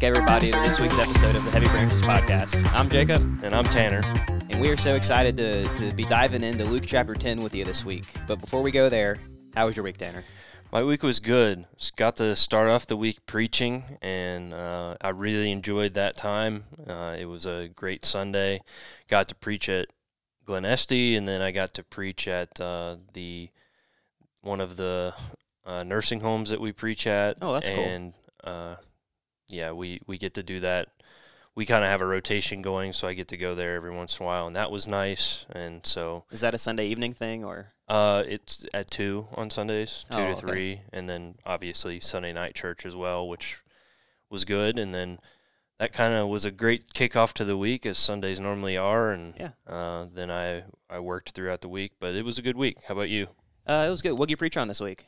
Back, everybody, to this week's episode of the Heavy Branches Podcast. I'm Jacob, And I'm Tanner. and we are so excited to, to be diving into Luke chapter 10 with you this week. But before we go there, how was your week, Tanner? My week was good. Got to start off the week preaching, and uh, I really enjoyed that time. Uh, it was a great Sunday. Got to preach at Glen Este, and then I got to preach at uh, the one of the uh, nursing homes that we preach at. Oh, that's cool. and, uh, yeah, we, we get to do that. We kind of have a rotation going, so I get to go there every once in a while, and that was nice. And so Is that a Sunday evening thing, or? Uh, it's at two on Sundays, two Oh, to okay. three, and then obviously Sunday night church as well, which was good. And then that kind of was a great kickoff to the week, as Sundays normally are. And Yeah. uh, then I I worked throughout the week, but it was a good week. How about you? Uh, it was good. What did you preach on this week?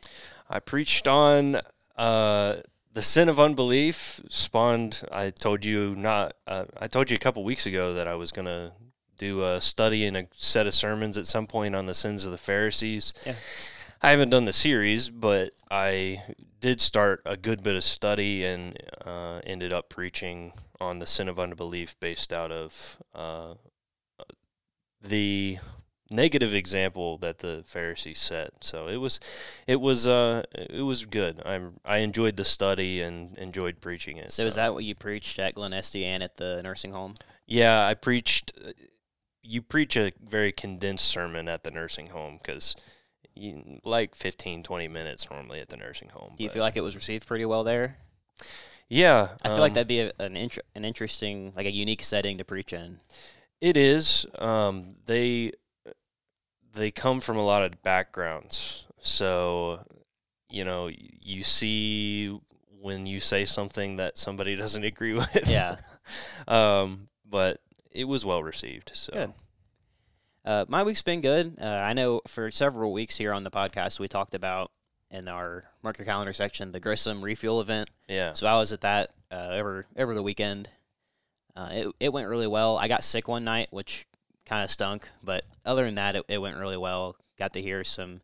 I preached on uh, the sin of unbelief. Spawned. I told you not. Uh, I told you a couple weeks ago that I was gonna do a study and a set of sermons at some point on the sins of the Pharisees. Yeah. I haven't done the series, but I did start a good bit of study and uh, ended up preaching on the sin of unbelief based out of uh, the negative example that the Pharisees set. So it was, it was, uh, it was good. I I enjoyed the study and enjoyed preaching it. So, is that what you preached at Glen Este and at the nursing home? Yeah, I preached. You preach a very condensed sermon at the nursing home because. You, like 15 20 minutes normally at the nursing home Do you feel like it was received pretty well there? yeah I feel like um, that'd be a, an inter- an interesting, like a unique setting to preach in. It is. Um, they they come from a lot of backgrounds, so you know you see when you say something that somebody doesn't agree with. Yeah. um, but it was well received. So Good. Uh, my week's been good. Uh, I know for several weeks here on the podcast, we talked about in our mark your calendar section the Grissom refuel event. yeah, So I was at that uh, over over the weekend. Uh, it it went really well. I got sick one night, which kind of stunk, but other than that, it, it went really well. Got to hear some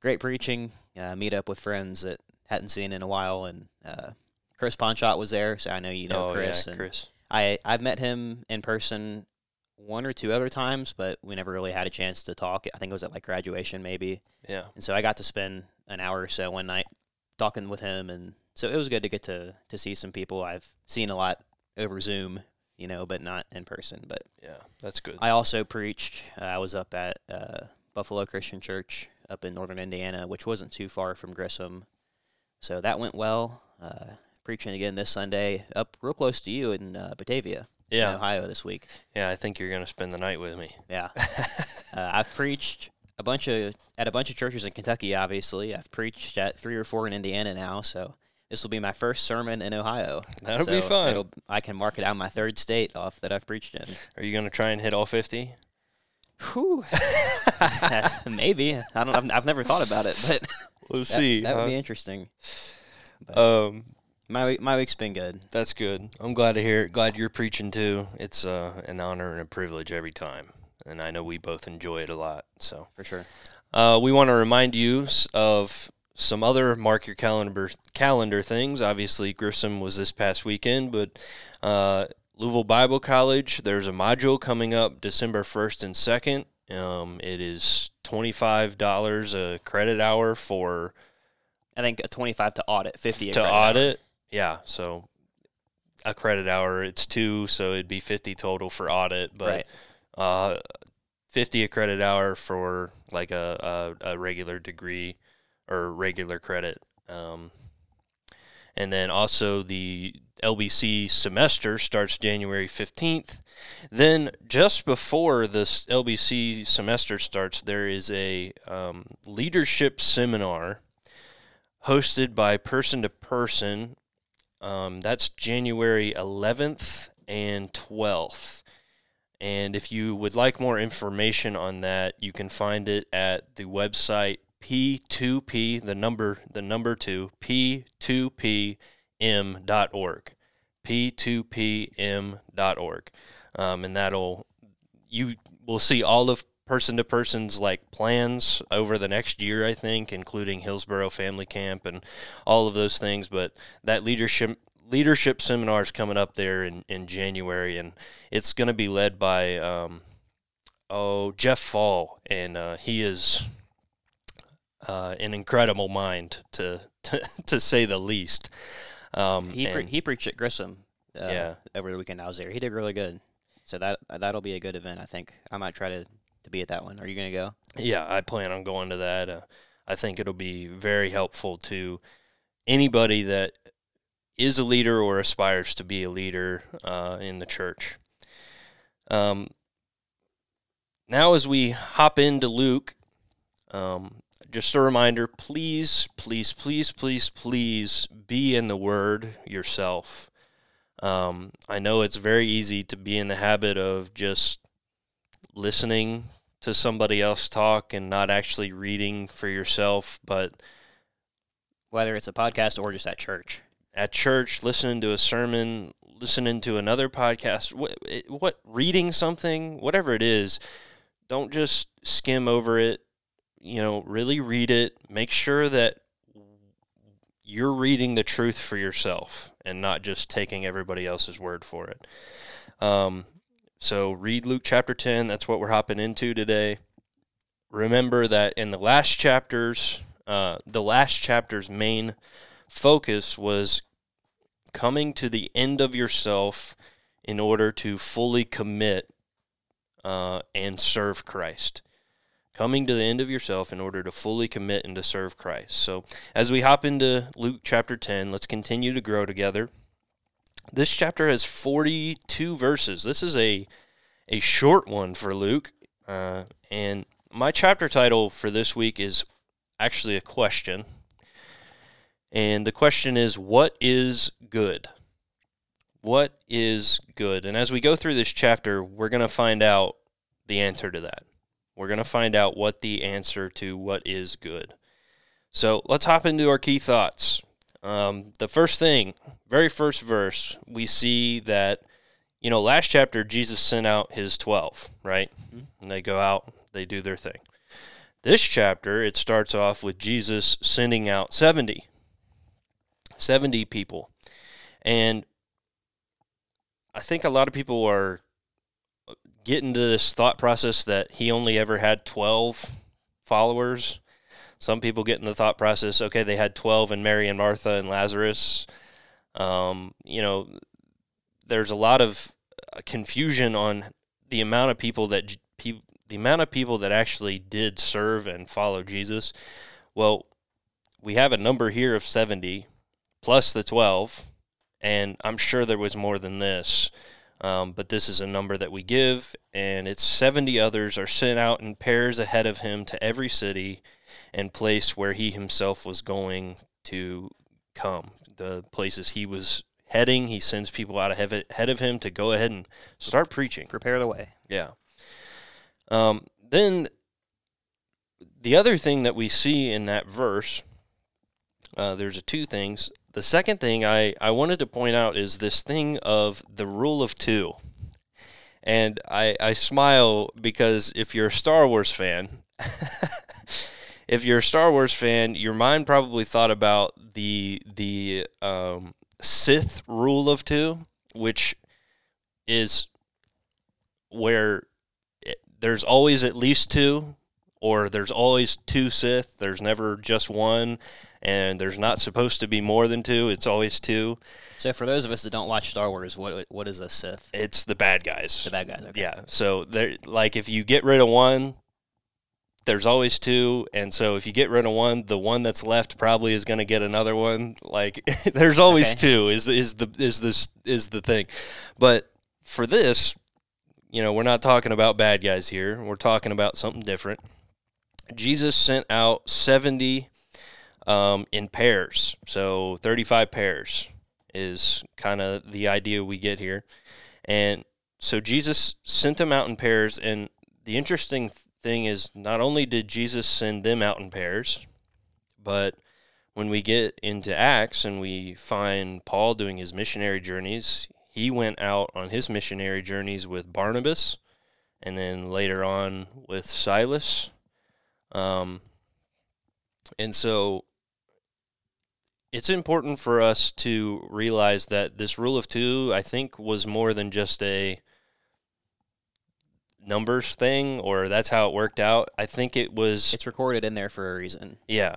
great preaching, uh, meet up with friends that hadn't seen in a while, and uh, Chris Ponchot was there, so I know you know oh Chris. yeah, and Chris. I I've met him in person one or two other times, but we never really had a chance to talk. I think it was at like graduation maybe, Yeah, and so I got to spend an hour or so one night talking with him, and so it was good to get to to see some people I've seen a lot over Zoom, you know, but not in person. But yeah, that's good. I also preached. Uh, I was up at uh, Buffalo Christian Church up in northern Indiana, which wasn't too far from Grissom, so that went well. Uh, preaching again this Sunday up real close to you in uh, Batavia in yeah, Ohio this week. yeah. I think you're gonna spend the night with me. Yeah, uh, I've preached a bunch of at a bunch of churches in Kentucky. Obviously, I've preached at three or four in Indiana now. So this will be my first sermon in Ohio. That'll be fun. it'll- I can mark it out my third state off that I've preached in. Are you gonna try and hit all fifty? Whew. Maybe I don't. I've, I've never thought about it, but We'll that, see. that would be interesting. um, My my week's been good. That's good. I'm glad to hear it. Glad you're preaching too. It's uh, an honor and a privilege every time, and I know we both enjoy it a lot. So, For sure. uh, we want to remind you of some other mark your calendar calendar things. Obviously, Grissom was this past weekend, but uh, Louisville Bible College. There's a module coming up December 1st and 2nd. Um, it is twenty five dollars a credit hour for I think a twenty-five to audit, fifty to credit hour. audit. Yeah, so a credit hour, it's two, so it'd be fifty total for audit, but Right. uh, fifty a credit hour for like a, a, a regular degree or regular credit. Um, and then also the LBC semester starts January 15th. Then just before this LBC semester starts, there is a um, leadership seminar hosted by Person to Person. Um, that's January 11th and 12th. And if you would like more information on that, you can find it at the website p2p, the number, the number two, p2pm.org, p2pm.org, um, and that'll you will see all of person to person's like plans over the next year, I think, including Hillsborough Family Camp and all of those things. But that leadership leadership seminars coming up there in, in January, and it's going to be led by um, oh Jeff Fall, and uh, he is uh, an incredible mind to to, to say the least. Um, He pre- and- he preached at Grissom. Uh, Yeah. Over the weekend I was there. He did really good. So that that'll be a good event. I think I might try to to be at that one. Are you gonna go? Yeah, I plan on going to that. Uh, I think it'll be very helpful to anybody that is a leader or aspires to be a leader uh, in the church. Um, now, as we hop into Luke, um, just a reminder please, please, please, please, please be in the Word yourself. Um, I know it's very easy to be in the habit of just listening to somebody else talk and not actually reading for yourself, but Whether it's a podcast or just at church. at church, listening to a sermon, listening to another podcast, what, what reading something, whatever it is, don't just skim over it. You know, really read it. Make sure that you're reading the truth for yourself and not just taking everybody else's word for it. Um, so read Luke chapter 10. That's what we're hopping into today. Remember that in the last chapters, uh, the last chapter's main focus was coming to the end of yourself in order to fully commit uh, and serve Christ. Coming to the end of yourself in order to fully commit and to serve Christ. So, as we hop into Luke chapter 10, let's continue to grow together. This chapter has 42 verses. This is a a short one for Luke, uh, and my chapter title for this week is actually a question. And the question is, what is good? What is good? And as we go through this chapter, we're going to find out the answer to that. We're going to find out what the answer to what is good. So let's hop into our key thoughts. Um, the first thing, very first verse, we see that, you know, last chapter, Jesus sent out his 12, right? And they go out, they do their thing. This chapter, it starts off with Jesus sending out 70. 70 people. And I think a lot of people are getting into this thought process that he only ever had 12 followers. Some people get in the thought process, okay, they had 12 and Mary and Martha and Lazarus. Um, you know, there's a lot of uh, confusion on the amount of people that the amount of people that actually did serve and follow Jesus. Well, we have a number here of 70 plus the 12, and I'm sure there was more than this. Um, but this is a number that we give, and it's 70 others are sent out in pairs ahead of him to every city and place where he himself was going to come. The places he was heading, he sends people out ahead of him to go ahead and start preaching. Prepare the way. Yeah. Um, then the other thing that we see in that verse, uh, there's a two things. The second thing I, I wanted to point out is this thing of the rule of two. And I, I smile because if you're a Star Wars fan, if you're a Star Wars fan, your mind probably thought about the the um, Sith rule of two, which is where it, there's always at least two, or there's always two Sith. There's never just one, and there's not supposed to be more than two. It's always two. So for those of us that don't watch Star Wars, what what is a Sith? It's the bad guys. The bad guys. Okay. Yeah. So there, like, if you get rid of one, there's always two, and so if you get rid of one, the one that's left probably is going to get another one. Like, there's always Okay. two. Is is the is this is the thing, but for this, you know, we're not talking about bad guys here. We're talking about something different. Jesus sent out seventy um, in pairs, so thirty-five pairs is kind of the idea we get here, and so Jesus sent them out in pairs, and the interesting thing is not only did Jesus send them out in pairs, but when we get into Acts and we find Paul doing his missionary journeys, he went out on his missionary journeys with Barnabas, and then later on with Silas. Um, and so it's important for us to realize that this rule of two, I think, was more than just a numbers thing or that's how it worked out. I think it was It's recorded in there for a reason. yeah.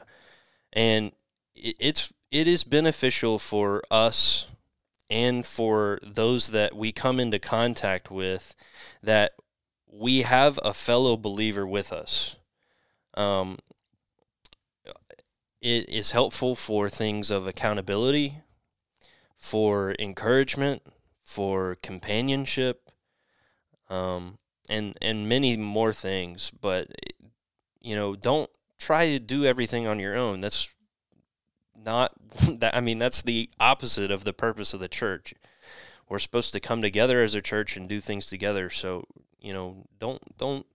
And it, it's it is beneficial for us and for those that we come into contact with that we have a fellow believer with us. Um, it is helpful for things of accountability, for encouragement, for companionship, um, and and many more things. But you know, don't try to do everything on your own. That's not that. I mean, that's the opposite of the purpose of the church. We're supposed to come together as a church and do things together. So you know, don't don't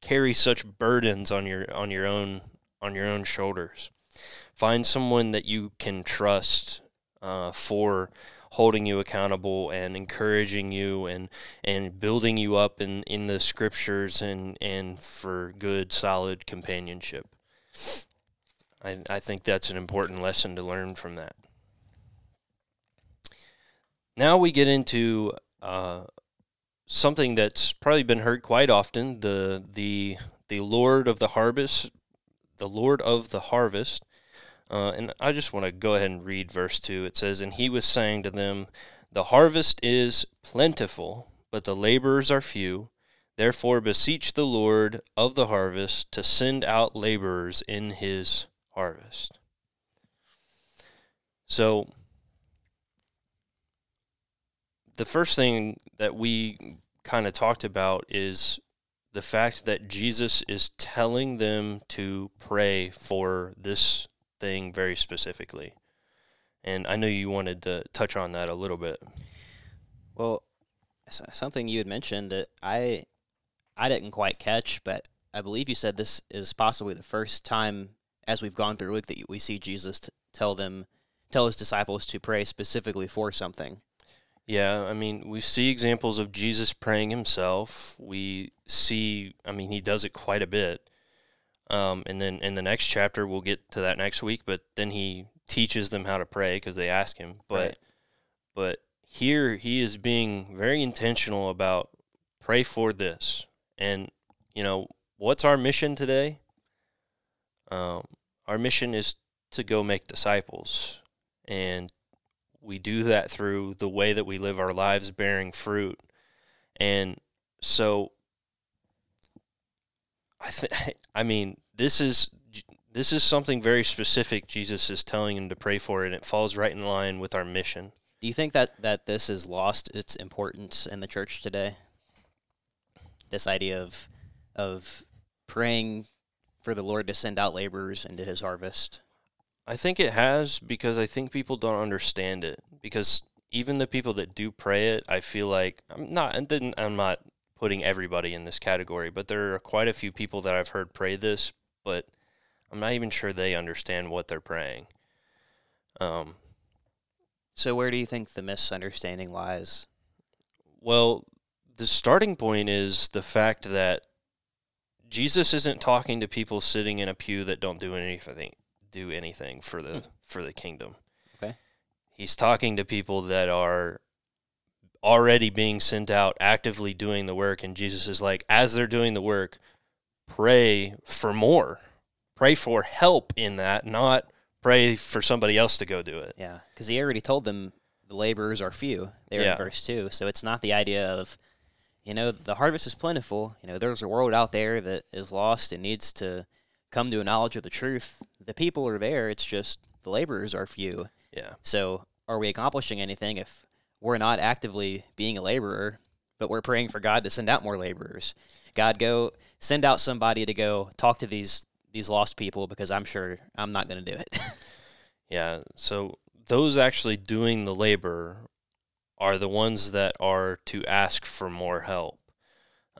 carry such burdens on your on your own on your own shoulders. Find someone that you can trust uh, for holding you accountable and encouraging you and and building you up in, in the scriptures and, and for good solid companionship. I, I think that's an important lesson to learn from that. Now we get into uh, something that's probably been heard quite often the the the Lord of the harvest, the Lord of the harvest. Uh, and I just want to go ahead and read verse 2. It says, And he was saying to them, The harvest is plentiful, but the laborers are few. Therefore, beseech the Lord of the harvest to send out laborers in his harvest. So, the first thing that we kind of talked about is the fact that Jesus is telling them to pray for this thing very specifically. And I know you wanted to touch on that a little bit. Well, something you had mentioned that I I didn't quite catch, but I believe you said this is possibly the first time as we've gone through Luke that we see Jesus tell them tell his disciples to pray specifically for something. Yeah, I mean, we see examples of Jesus praying himself. We see, I mean, he does it quite a bit. Um, and then in the next chapter, we'll get to that next week. But then he teaches them how to pray because they ask him. But Right. but here he is being very intentional about pray for this. And you know what's our mission today? Um, our mission is to go make disciples, and we do that through the way that we live our lives, bearing fruit. And so I think I mean this is this is something very specific Jesus is telling him to pray for and it falls right in line with our mission. Do you think that that this has lost its importance in the church today? This idea of of praying for the Lord to send out laborers into his harvest. I think it has because I think people don't understand it because even the people that do pray it, I feel like I'm not and then I'm not putting everybody in this category, but there are quite a few people that I've heard pray this, but I'm not even sure they understand what they're praying. Um, So where do you think the misunderstanding lies? Well, the starting point is the fact that Jesus isn't talking to people sitting in a pew that don't do anything do anything for the for the kingdom. Okay. He's talking to people that are already being sent out actively doing the work and Jesus is like as they're doing the work pray for more. Pray for help in that, not pray for somebody else to go do it. Yeah, because he already told them the laborers are few. There Yeah. in verse two. So it's not the idea of, you know, the harvest is plentiful. You know, there's a world out there that is lost and needs to come to a knowledge of the truth. The people are there. It's just the laborers are few. Yeah. So are we accomplishing anything if we're not actively being a laborer, but we're praying for God to send out more laborers? God, go send out somebody to go talk to these these lost people because I'm sure I'm not going to do it. Yeah. So those actually doing the labor are the ones that are to ask for more help.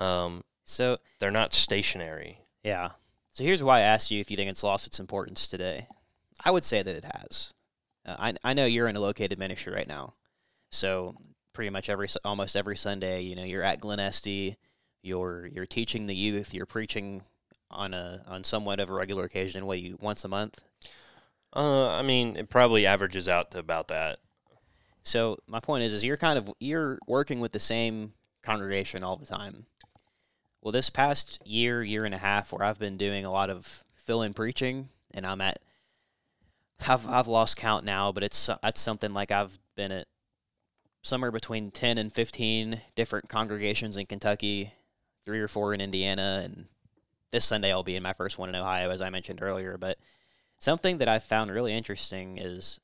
Um, so they're not stationary. Yeah. So here's why I asked you if you think it's lost its importance today. I would say that it has. Uh, I I know you're in a located ministry right now, so pretty much every almost every Sunday, you know, you're at Glen Este, you're you're teaching the youth, you're preaching on a on somewhat of a regular occasion. What you once a month? Uh, I mean, it probably averages out to about that. So my point is, is you're kind of you're working with the same congregation all the time. Well, this past year, year and a half, where I've been doing a lot of fill-in preaching, and I'm at, I've I've lost count now, but it's that's something like I've been at somewhere between ten and fifteen different congregations in Kentucky, three or four in Indiana, and this Sunday I'll be in my first one in Ohio, as I mentioned earlier. But something that I found really interesting is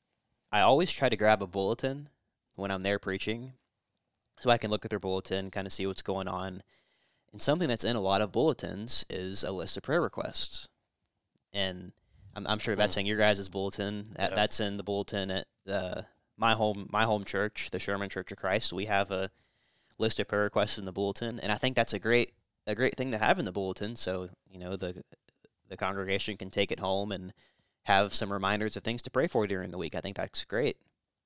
I always try to grab a bulletin when I'm there preaching so I can look at their bulletin, kind of see what's going on. And something that's in a lot of bulletins is a list of prayer requests. And I'm, I'm sure that's Hmm. in your guys' bulletin. That. That's in the bulletin at uh, my home my home church, the Sherman Church of Christ. We have a list of prayer requests in the bulletin, and I think that's a great a great thing to have in the bulletin. So you know the the congregation can take it home and have some reminders of things to pray for during the week. I think that's great.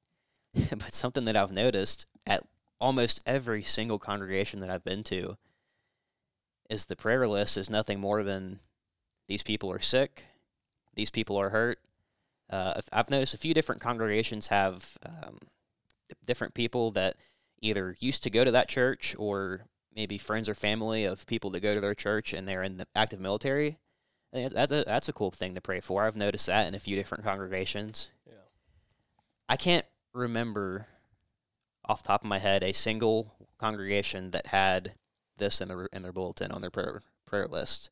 but something that I've noticed at almost every single congregation that I've been to is the prayer list is nothing more than these people are sick, these people are hurt. Uh, I've- noticed a few different congregations have um, different people that either used to go to that church or maybe friends or family of people that go to their church and they're in the active military. Think that's, that's, a, that's a cool thing to pray for. I've noticed that in a few different congregations. Yeah. I can't remember off the top of my head a single congregation that had this in their in their bulletin on their prayer prayer list.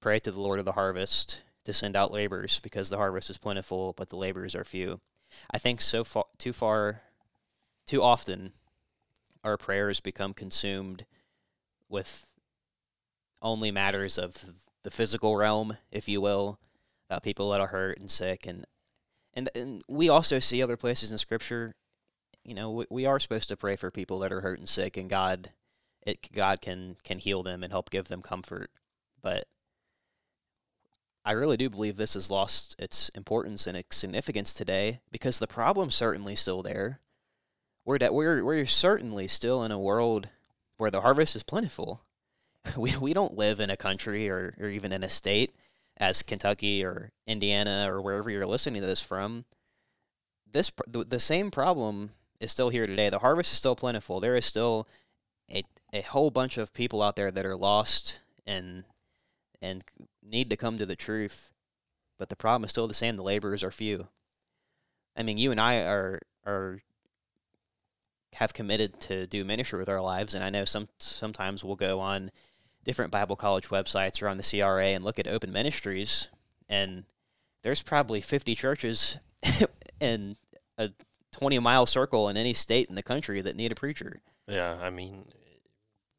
Pray to the Lord of the harvest to send out laborers because the harvest is plentiful, but the laborers are few. I think so far too far too often our prayers become consumed with only matters of the physical realm, if you will, about people that are hurt and sick and and and we also see other places in scripture you know we, we are supposed to pray for people that are hurt and sick and god it god can can heal them and help give them comfort but i really do believe this has lost its importance and its significance today because the problem's certainly still there we're de- we're we're certainly still in a world where the harvest is plentiful we we don't live in a country or, or even in a state as Kentucky or Indiana or wherever you're listening to this from, this the, the same problem is still here today. The harvest is still plentiful. There is still a a whole bunch of people out there that are lost and and need to come to the truth. But the problem is still the same. The laborers are few. I mean, you and I are are have committed to do ministry with our lives, and I know some sometimes we'll go on different Bible college websites or on the CRA and look at open ministries, and there's probably 50 churches in a 20 mile circle in any state in the country that need a preacher. Yeah, I mean,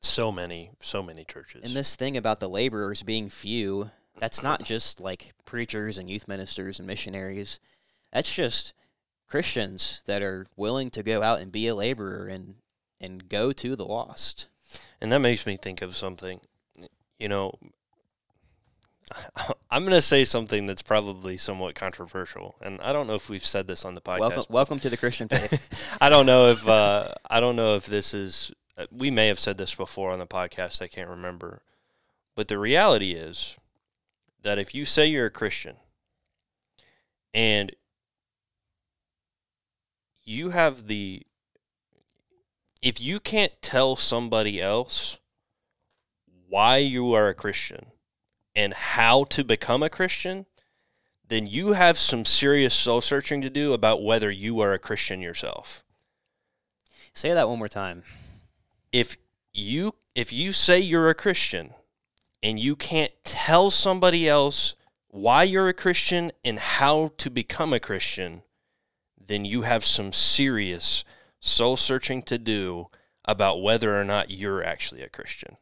so many, so many churches. And this thing about the laborers being few, that's not just like preachers and youth ministers and missionaries. That's just Christians that are willing to go out and be a laborer and and go to the lost. And that makes me think of something. You know, I'm going to say something that's probably somewhat controversial, and I don't know if we've said this on the podcast. Welcome, welcome to the Christian faith. I don't know if uh, I don't know if this is. Uh, We may have said this before on the podcast. I can't remember, but the reality is that if you say you're a Christian and you have the if you can't tell somebody else why you are a Christian and how to become a Christian, then you have some serious soul searching to do about whether you are a Christian yourself. Say that one more time. If you if you say you're a Christian and you can't tell somebody else why you're a Christian and how to become a Christian, then you have some serious soul searching to do about whether or not you're actually a Christian.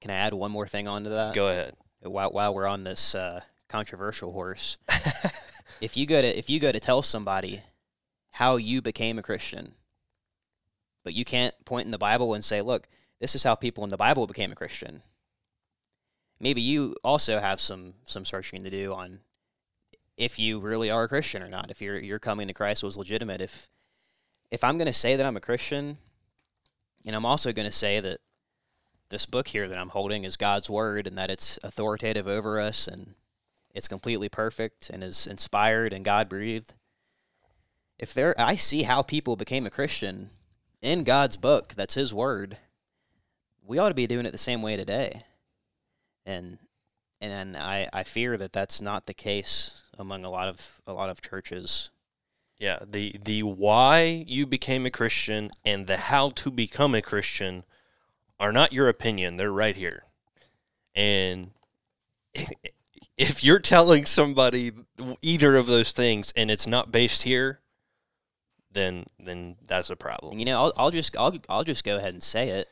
Can I add one more thing onto that? Go ahead. While, while we're on this uh, controversial horse, if you go to if you go to tell somebody how you became a Christian, but you can't point in the Bible and say, "Look, this is how people in the Bible became a Christian." Maybe you also have some some searching to do on if you really are a Christian or not. If your your coming to Christ was legitimate. If if I'm going to say that I'm a Christian, and I'm also going to say that this book here that I'm holding is God's word and that it's authoritative over us and it's completely perfect and is inspired and God breathed. If there, I see how people became a Christian in God's book. That's His word. We ought to be doing it the same way today, and and I I fear that that's not the case among a lot of a lot of churches. Yeah, the the why you became a Christian and the how to become a Christian are not your opinion. They're right here. And if you're telling somebody either of those things and it's not based here, then then that's a problem. You know, I'll, I'll just I'll I'll just go ahead and say it.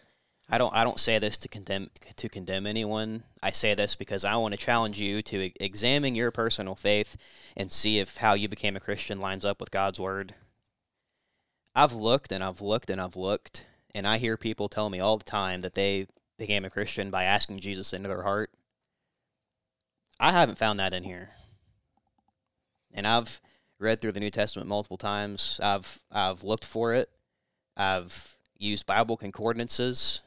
I don't I don't say this to condemn to condemn anyone. I say this because I want to challenge you to examine your personal faith and see if how you became a Christian lines up with God's word. I've looked and I've looked and I've looked and I hear people tell me all the time that they became a Christian by asking Jesus into their heart. I haven't found that in here. And I've read through the New Testament multiple times. I've I've looked for it. I've used Bible concordances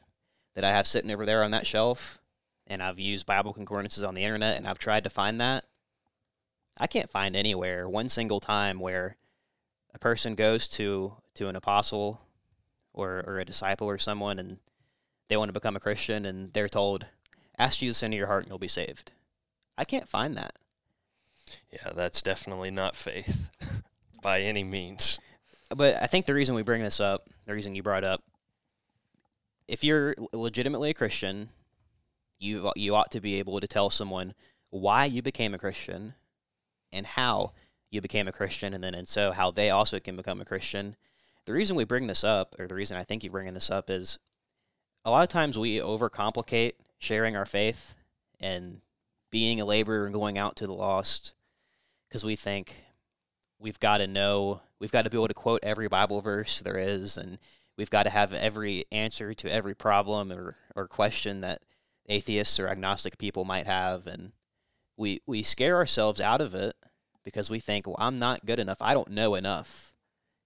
that I have sitting over there on that shelf, and I've used Bible concordances on the internet, and I've tried to find that. I can't find anywhere one single time where a person goes to to an apostle or or a disciple or someone, and they want to become a Christian, and they're told, "Ask Jesus into your heart, and you'll be saved." I can't find that. Yeah, that's definitely not faith by any means. But I think the reason we bring this up, the reason you brought up, if you're legitimately a Christian, you you ought to be able to tell someone why you became a Christian and how you became a Christian, and then and so how they also can become a Christian. The reason we bring this up, or the reason I think you're bringing this up, is a lot of times we overcomplicate sharing our faith and being a laborer and going out to the lost because we think we've got to know, we've got to be able to quote every Bible verse there is, and we've got to have every answer to every problem or, or question that atheists or agnostic people might have. And we, we scare ourselves out of it because we think, well, I'm not good enough. I don't know enough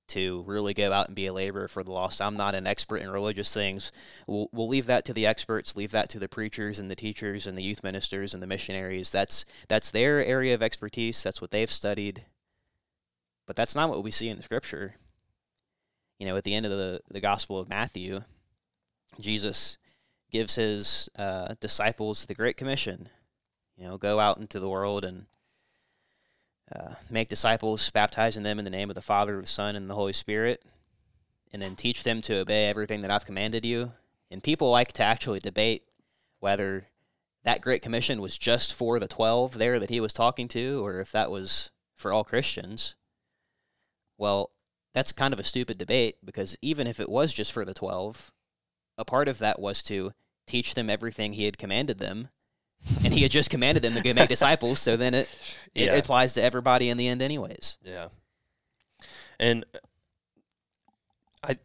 to really go out and be a laborer for the lost. I'm not an expert in religious things. We'll, we'll leave that to the experts, leave that to the preachers and the teachers and the youth ministers and the missionaries. That's that's their area of expertise. That's what they've studied. But that's not what we see in the scripture. You know, at the end of the, the Gospel of Matthew, Jesus gives his uh, disciples the Great Commission. You know, go out into the world and uh, make disciples, baptizing them in the name of the Father, the Son, and the Holy Spirit, and then teach them to obey everything that I've commanded you. And people like to actually debate whether that Great Commission was just for the 12 there that he was talking to, or if that was for all Christians. Well, that's kind of a stupid debate because even if it was just for the 12, a part of that was to teach them everything he had commanded them and he had just commanded them to go make disciples. So then it it Yeah. applies to everybody in the end, anyways. Yeah. And I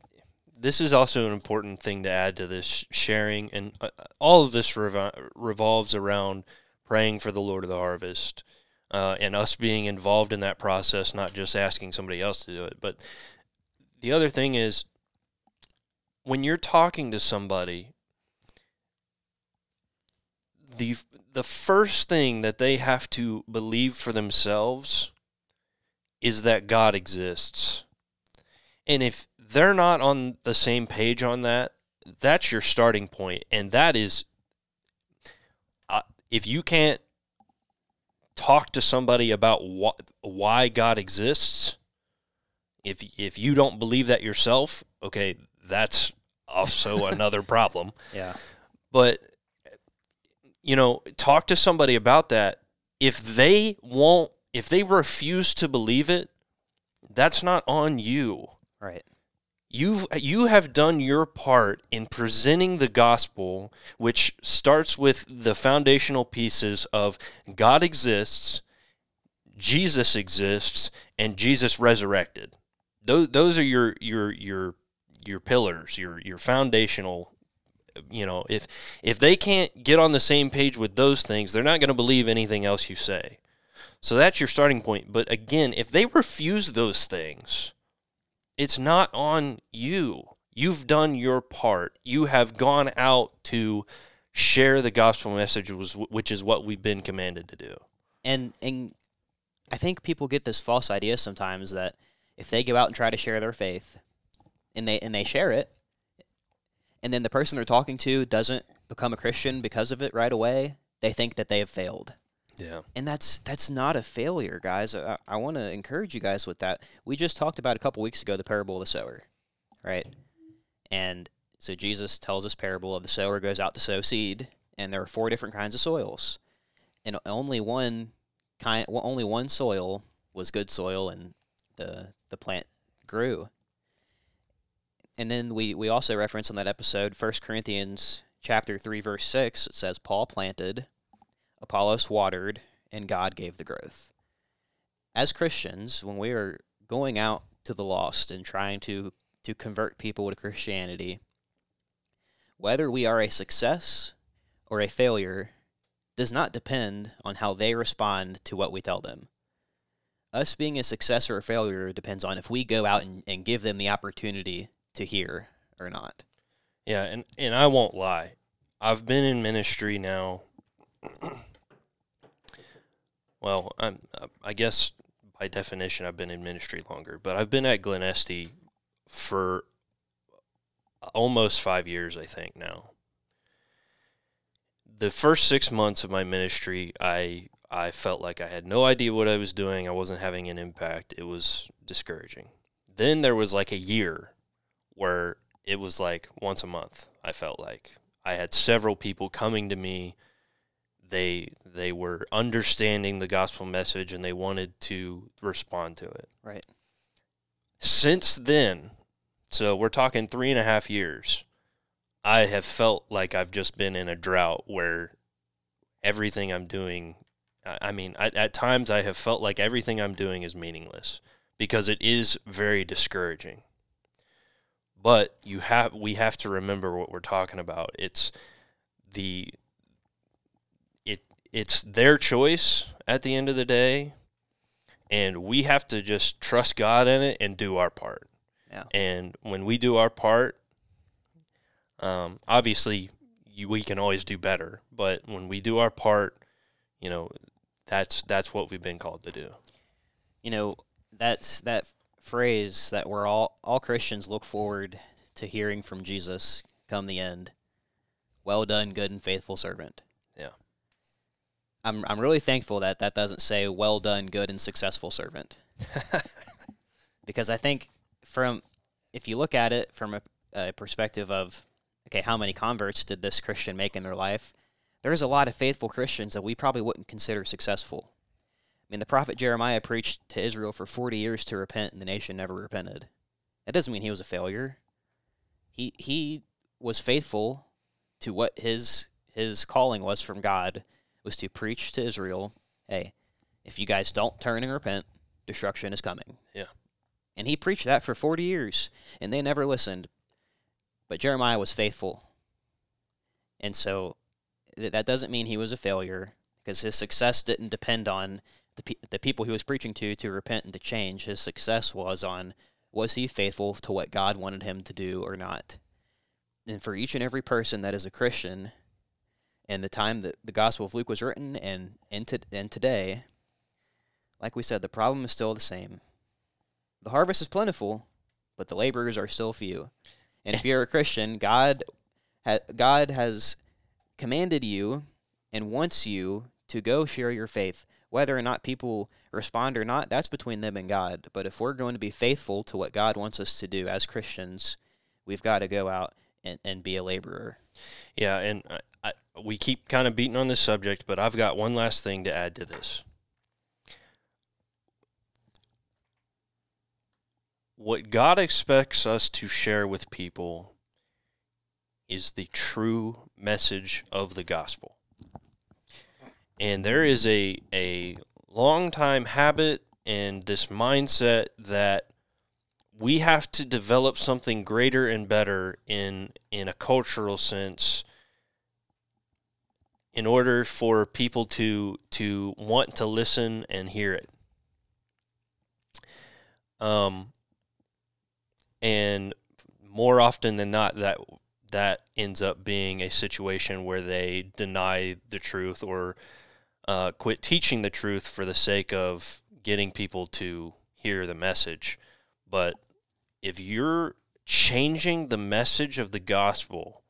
this is also an important thing to add to this sharing and uh, all of this revo- revolves around praying for the Lord of the harvest. Uh, and us being involved in that process, not just asking somebody else to do it. But the other thing is, when you're talking to somebody, the the first thing that they have to believe for themselves is that God exists. And if they're not on the same page on that, that's your starting point and that is uh, if you can't talk to somebody about wh- why God exists, if if you don't believe that yourself, okay, that's also another problem Yeah. but you know talk to somebody about that. If they won't if they refuse to believe it that's not on you. Right. you've you have done your part in presenting the gospel which starts with the foundational pieces of God exists Jesus exists and Jesus resurrected. Those those are your your your your pillars your your foundational you know if if they can't get on the same page with those things they're not going to believe anything else you say. So that's your starting point. But again if they refuse those things it's not on you. You've done your part. You have gone out to share the gospel message which is what we've been commanded to do. And and I think people get this false idea sometimes that if they go out and try to share their faith, and they and they share it, and then the person they're talking to doesn't become a Christian because of it right away, they think that they have failed. Yeah. And that's that's not a failure, guys. I, I want to encourage you guys with that. We just talked about a couple weeks ago the parable of the sower, right? And so Jesus tells this parable of the sower goes out to sow seed, and there are four different kinds of soils, and only one kind, well, only one soil was good soil, and the the plant grew. And then we we also reference on that episode First Corinthians chapter three verse six. It says Paul planted, Apollos watered, and God gave the growth. As Christians, when we are going out to the lost and trying to to convert people to Christianity, whether we are a success or a failure does not depend on how they respond to what we tell them. Us being a success or a failure depends on if we go out and, and give them the opportunity to hear or not. Yeah, and, and I won't lie. I've been in ministry now. well, I'm, I guess by definition, I've been in ministry longer, but I've been at Glen Este for almost five years, I think now. The first six months of my ministry, I I felt like I had no idea what I was doing. I wasn't having an impact. It was discouraging. Then there was like a year where it was like once a month. I felt like I had several people coming to me. They they were understanding the gospel message and they wanted to respond to it. Right. Since then, so we're talking three and a half years. I have felt like I've just been in a drought where everything I'm doing, I mean, I, at times I have felt like everything I'm doing is meaningless because it is very discouraging. But you have, we have to remember what we're talking about. It's the, it, it's their choice at the end of the day, and we have to just trust God in it and do our part. Yeah. And when we do our part, um, obviously you, we can always do better. But when we do our part, you know, that's that's what we've been called to do. You know, that's that phrase that we're all all Christians look forward to hearing from Jesus come the end. Well done, good and faithful servant. Yeah. I'm I'm really thankful that that doesn't say well done, good and successful servant. because I think from if you look at it from a, a, perspective of okay, how many converts did this Christian make in their life? There's a lot of faithful Christians that we probably wouldn't consider successful. I mean, the prophet Jeremiah preached to Israel for 40 years to repent, and the nation never repented. That doesn't mean he was a failure. He he was faithful to what his his calling was from God was to preach to Israel, hey, if you guys don't turn and repent, destruction is coming. Yeah. And he preached that for 40 years, and they never listened. But Jeremiah was faithful. And so th- that doesn't mean he was a failure because his success didn't depend on the, pe- the people he was preaching to to repent and to change. His success was on was he faithful to what God wanted him to do or not. And for each and every person that is a Christian, in the time that the Gospel of Luke was written and, and, to, and today, like we said, the problem is still the same. The harvest is plentiful, but the laborers are still few. And if you're a Christian, God, ha- God has commanded you and wants you to go share your faith. Whether or not people respond or not, that's between them and God. But if we're going to be faithful to what God wants us to do as Christians, we've got to go out and, and be a laborer. Yeah, and I, I, we keep kind of beating on this subject, but I've got one last thing to add to this. What God expects us to share with people is the true message of the gospel. And there is a, a long time habit and this mindset that we have to develop something greater and better in in a cultural sense in order for people to to want to listen and hear it. Um, and more often than not, that that ends up being a situation where they deny the truth or uh, quit teaching the truth for the sake of getting people to hear the message. But if you're changing the message of the gospel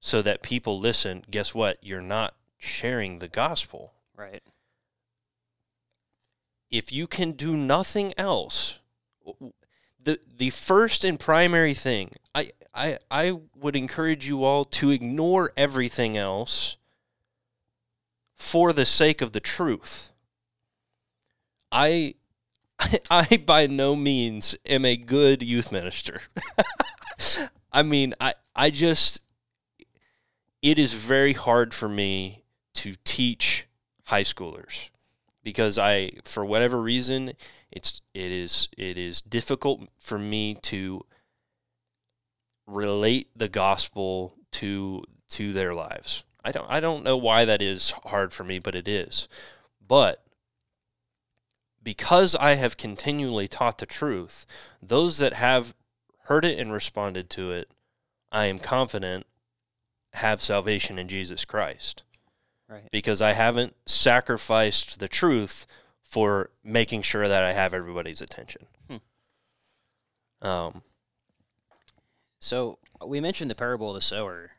so that people listen, guess what? You're not sharing the gospel. Right. If you can do nothing else, the the first and primary thing, I I I would encourage you all to ignore everything else for the sake of the truth. I I by no means am a good youth minister. I mean, I I just it is very hard for me to teach high schoolers because I for whatever reason it's it is it is difficult for me to relate the gospel to to their lives. I don't I don't know why that is hard for me, but it is. But because I have continually taught the truth, those that have heard it and responded to it, I am confident have salvation in Jesus Christ. Right. Because I haven't sacrificed the truth for making sure that I have everybody's attention. Hmm. Um, So we mentioned the parable of the sower,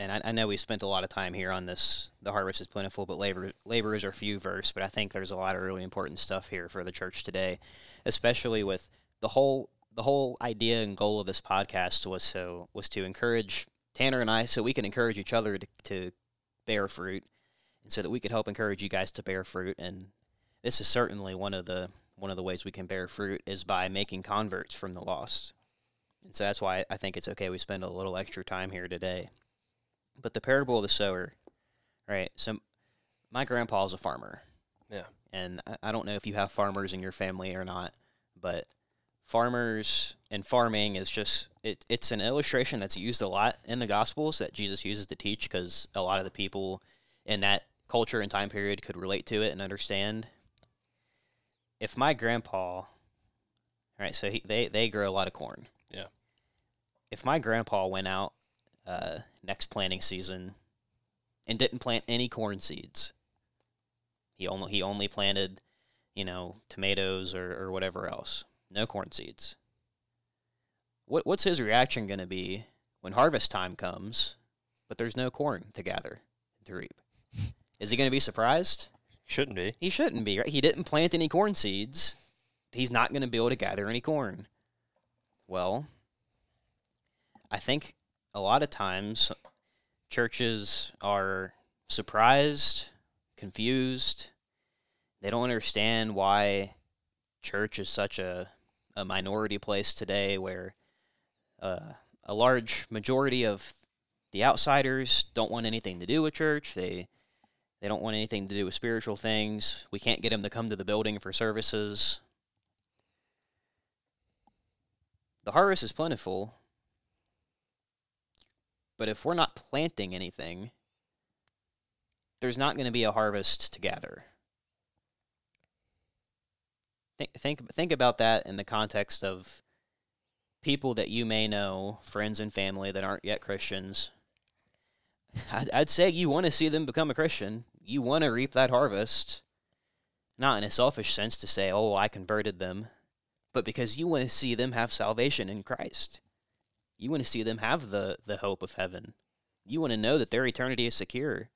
and I, I know we spent a lot of time here on this. The harvest is plentiful, but labor laborers are few. Verse, but I think there's a lot of really important stuff here for the church today, especially with the whole the whole idea and goal of this podcast was so was to encourage Tanner and I, so we can encourage each other to, to bear fruit, and so that we could help encourage you guys to bear fruit. And this is certainly one of the one of the ways we can bear fruit is by making converts from the lost. And so that's why I think it's okay we spend a little extra time here today. But the parable of the sower, right? So my grandpa is a farmer. Yeah. And I- don't know if you have farmers in your family or not, but farmers and farming is just it, it's an illustration that's used a lot in the gospels that jesus uses to teach because a lot of the people in that culture and time period could relate to it and understand if my grandpa right so he, they, they grow a lot of corn Yeah. if my grandpa went out uh, next planting season and didn't plant any corn seeds he only he only planted you know tomatoes or, or whatever else no corn seeds. What what's his reaction going to be when harvest time comes, but there's no corn to gather to reap? Is he going to be surprised? shouldn't be. He shouldn't be. Right? He didn't plant any corn seeds. He's not going to be able to gather any corn. Well, I think a lot of times churches are surprised, confused. They don't understand why church is such a, a minority place today where uh, a large majority of the outsiders don't want anything to do with church. They they don't want anything to do with spiritual things. We can't get them to come to the building for services. The harvest is plentiful, but if we're not planting anything, there's not going to be a harvest to gather. Think think think about that in the context of people that you may know, friends and family that aren't yet Christians. I'd, I'd say you want to see them become a Christian. You want to reap that harvest, not in a selfish sense to say, "Oh, I converted them," but because you want to see them have salvation in Christ. You want to see them have the the hope of heaven. You want to know that their eternity is secure.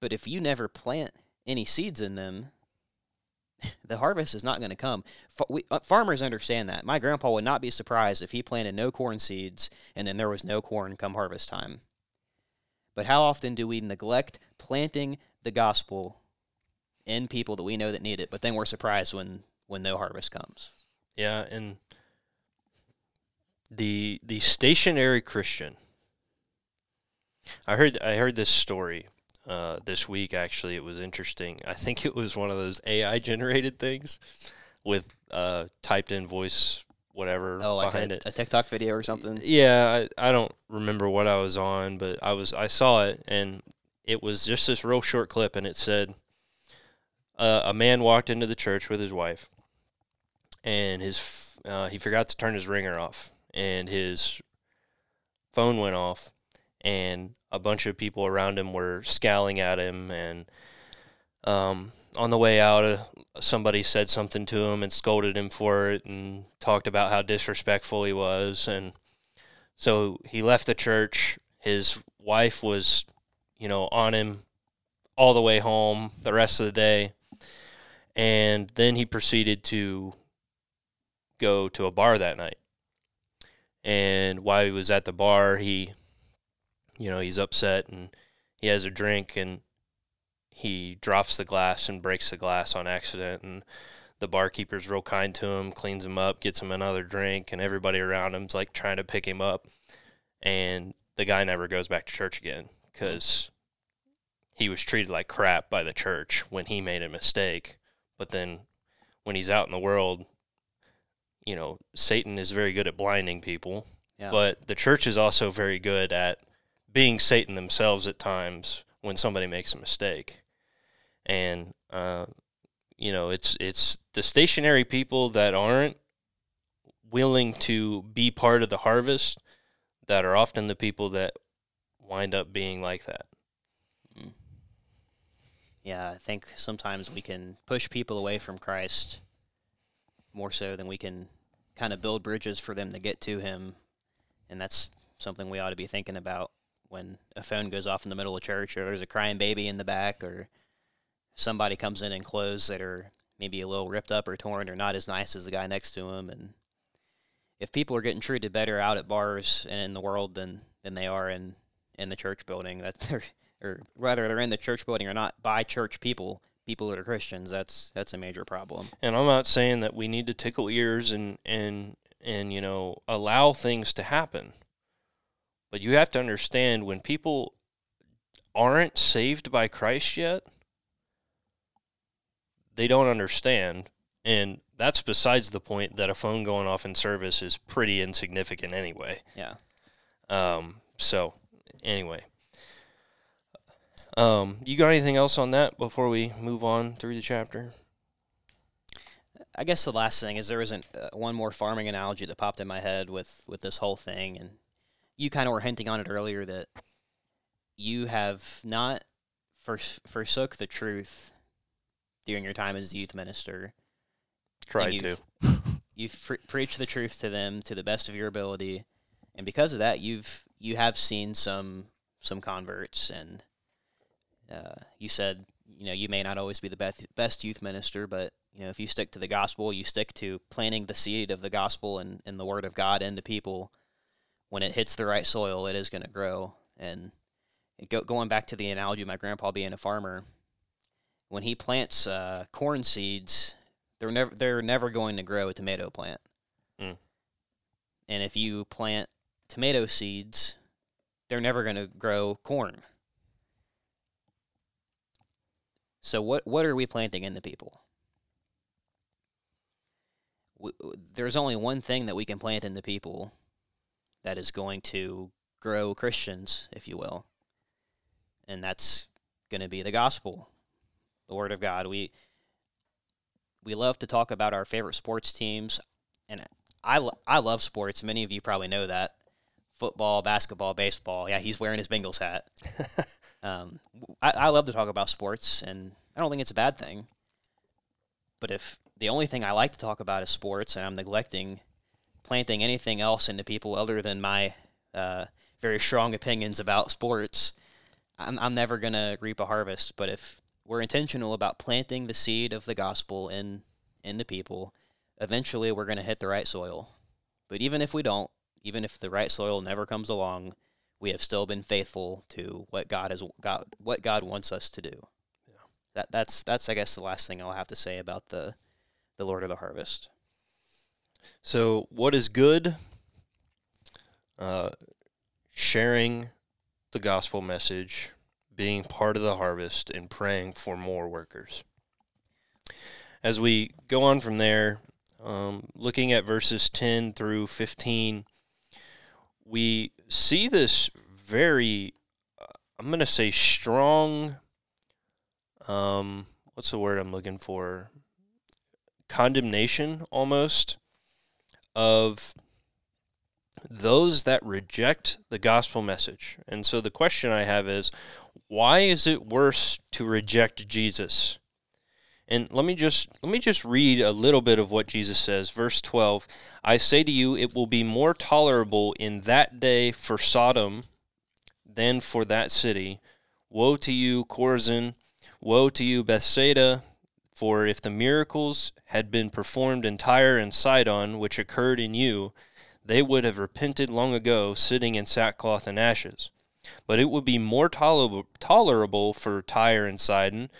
But if you never plant any seeds in them, the harvest is not going to come. Uh, farmers understand that. My grandpa would not be surprised if he planted no corn seeds and then there was no corn come harvest time. But how often do we neglect planting the gospel in people that we know that need it, but then we're surprised when when no harvest comes? Yeah, and the the stationary Christian. I heard I heard this story uh, this week. Actually, it was interesting. I think it was one of those AI generated things with uh, typed in voice whatever Oh, like behind a, it. a TikTok video or something. Yeah, I, I don't remember what I was on, but I was I saw it and it was just this real short clip, and it said uh, a man walked into the church with his wife, and his uh, he forgot to turn his ringer off, and his phone went off, and a bunch of people around him were scowling at him. And um, on the way out, uh, somebody said something to him and scolded him for it and talked about how disrespectful he was. And so he left the church. His wife was, you know, on him all the way home the rest of the day. And then he proceeded to go to a bar that night. And while he was at the bar, he, you know, he's upset and he has a drink and he drops the glass and breaks the glass on accident. And the barkeeper's real kind to him, cleans him up, gets him another drink, and everybody around him's like trying to pick him up. And the guy never goes back to church again because he was treated like crap by the church when he made a mistake. But then when he's out in the world, you know, Satan is very good at blinding people, Yeah. but the church is also very good at being Satan themselves at times when somebody makes a mistake. And uh, you know, it's it's the stationary people that aren't willing to be part of the harvest that are often the people that wind up being like that. Yeah, I think sometimes we can push people away from Christ more so than we can kind of build bridges for them to get to Him. And that's something we ought to be thinking about when a phone goes off in the middle of church or there's a crying baby in the back or somebody comes in in clothes that are maybe a little ripped up or torn or not as nice as the guy next to him. And if people are getting treated better out at bars and in the world than, than they are in, in the church building, that they're or rather they're in the church building or not by church people, people that are Christians, that's that's a major problem. And I'm not saying that we need to tickle ears and and and you know allow things to happen. But you have to understand when people aren't saved by Christ yet, they don't understand and that's besides the point that a phone going off in service is pretty insignificant anyway. Yeah. Um so anyway, um, you got anything else on that before we move on through the chapter? I guess the last thing is there isn't uh, one more farming analogy that popped in my head with with this whole thing, and you kind of were hinting on it earlier that you have not fors- forsook the truth during your time as youth minister. Tried you've- to. You've pre- preached the truth to them to the best of your ability, and because of that, you've you have seen some some converts, and uh, you said you know you may not always be the best best youth minister, but you know if you stick to the gospel, you stick to planting the seed of the gospel and, and the word of God into people. When it hits the right soil, it is going to grow. And go, going back to the analogy of my grandpa being a farmer, when he plants uh, corn seeds, they're never they're never going to grow a tomato plant. Mm. And if you plant tomato seeds, they're never going to grow corn. So what what are we planting in the people? W- w- There's only one thing that we can plant in the people that is going to grow Christians, if you will, and that's going to be the gospel, the word of God. We we love to talk about our favorite sports teams, and I I love sports. Many of you probably know that football, basketball, baseball. Yeah, he's wearing his Bengals hat. Um, I, I love to talk about sports, and I don't think it's a bad thing. But if the only thing I like to talk about is sports, and I'm neglecting planting anything else into people other than my uh, very strong opinions about sports, I'm, I'm never going to reap a harvest. But if we're intentional about planting the seed of the gospel in in the people, eventually we're going to hit the right soil. But even if we don't, even if the right soil never comes along, we have still been faithful to what God has got what God wants us to do. Yeah. That that's that's I guess the last thing I'll have to say about the the Lord of the Harvest. So, what is good? Uh, sharing the gospel message, being part of the harvest, and praying for more workers. As we go on from there, um, looking at verses 10 through 15, we see this very, uh, I'm going to say, strong. Um, what's the word I'm looking for? Condemnation almost of those that reject the gospel message. And so the question I have is why is it worse to reject Jesus? And let me just let me just read a little bit of what Jesus says. Verse 12, I say to you it will be more tolerable in that day for Sodom than for that city. Woe to you, Chorazin! Woe to you, Bethsaida! For if the miracles had been performed in Tyre and Sidon, which occurred in you, they would have repented long ago, sitting in sackcloth and ashes. But it would be more tolerable, tolerable for Tyre and Sidon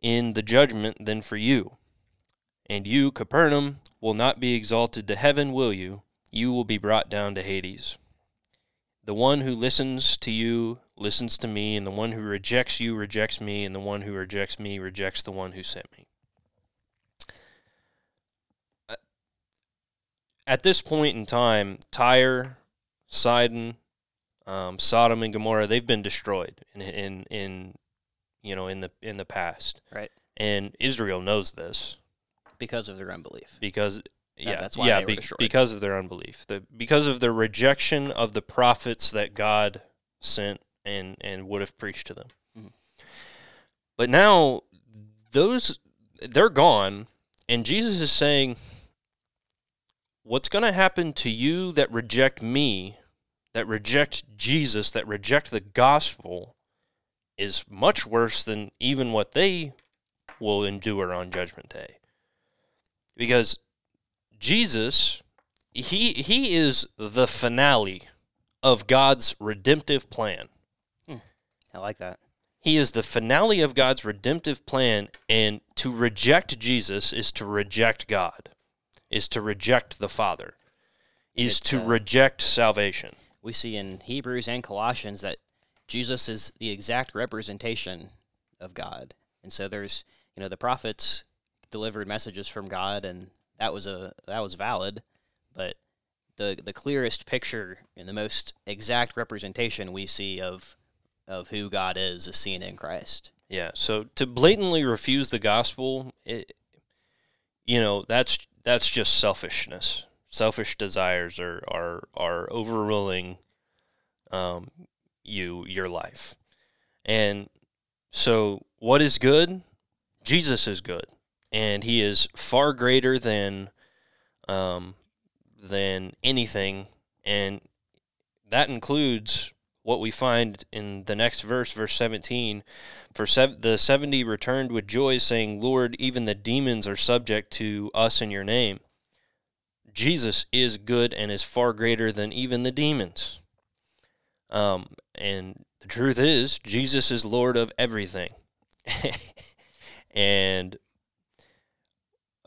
in the judgment than for you. And you, Capernaum, will not be exalted to heaven, will you? You will be brought down to Hades. The one who listens to you listens to me, and the one who rejects you rejects me, and the one who rejects me rejects the one who sent me. At this point in time, Tyre, Sidon, um, Sodom, and Gomorrah they've been destroyed in, in in you know in the in the past, Right. and Israel knows this because of their unbelief. because Yeah, yeah, that's why yeah, destroyed. because of their unbelief, the because of their rejection of the prophets that God sent and and would have preached to them. Mhm. But now those they're gone, and Jesus is saying, "What's going to happen to you that reject me, that reject Jesus, that reject the gospel, is much worse than even what they will endure on Judgment Day." Because Jesus, he he is the finale of God's redemptive plan. I like that. He is the finale of God's redemptive plan, and to reject Jesus is to reject God, is to reject the Father, is It's, to uh, reject salvation. We see in Hebrews and Colossians that Jesus is the exact representation of God. And so there's, you know, the prophets delivered messages from God and that was a that was valid, but the the clearest picture and the most exact representation we see of of who God is is seen in Christ. Yeah. So to blatantly refuse the gospel, it, you know, that's that's just selfishness. Selfish desires are are are overruling um, you your life, and so what is good? Jesus is good, and He is far greater than um, than anything, and that includes what we find in the next verse, verse 17. For sev- the 70 returned with joy, saying, Lord, even the demons are subject to us in your name. Jesus is good and is far greater than even the demons. Um, and the truth is, Jesus is Lord of everything. and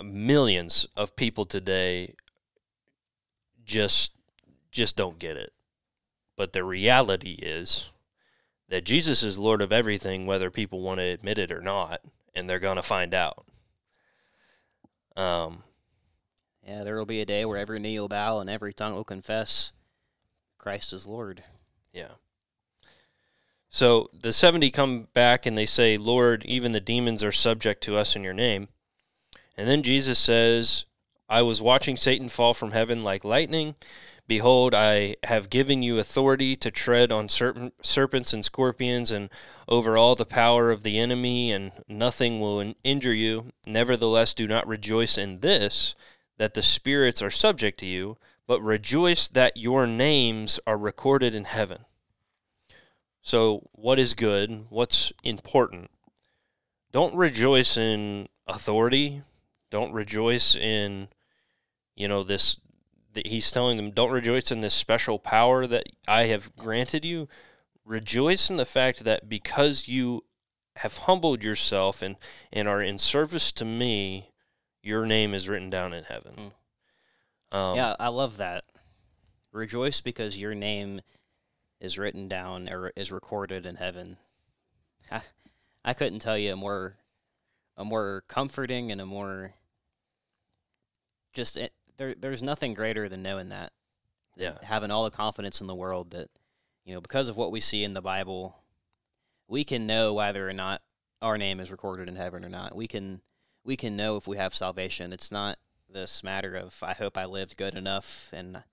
millions of people today just just don't get it. But the reality is that Jesus is Lord of everything, whether people want to admit it or not, and they're going to find out. Um, Yeah, there will be a day where every knee will bow and every tongue will confess Christ is Lord. yeah. So the 70 come back and they say, Lord, even the demons are subject to us in your name. And then Jesus says, I was watching Satan fall from heaven like lightning. Behold, I have given you authority to tread on serpent, serpents and scorpions and over all the power of the enemy, and nothing will in- injure you. Nevertheless, do not rejoice in this, that the spirits are subject to you, but rejoice that your names are recorded in heaven. So, what is good? What's important? Don't rejoice in authority. Don't rejoice in, you know, this. That he's telling them, don't rejoice in this special power that I have granted you. Rejoice in the fact that because you have humbled yourself and, and are in service to me, your name is written down in heaven. Um, yeah, I love that. Rejoice because your name is written down or is recorded in heaven. I, I couldn't tell you a more a more comforting and a more just it, there there's nothing greater than knowing that. Yeah. Having all the confidence in the world that you know because of what we see in the Bible, we can know whether or not our name is recorded in heaven or not. We can we can know if we have salvation. It's not this matter of I hope I lived good enough and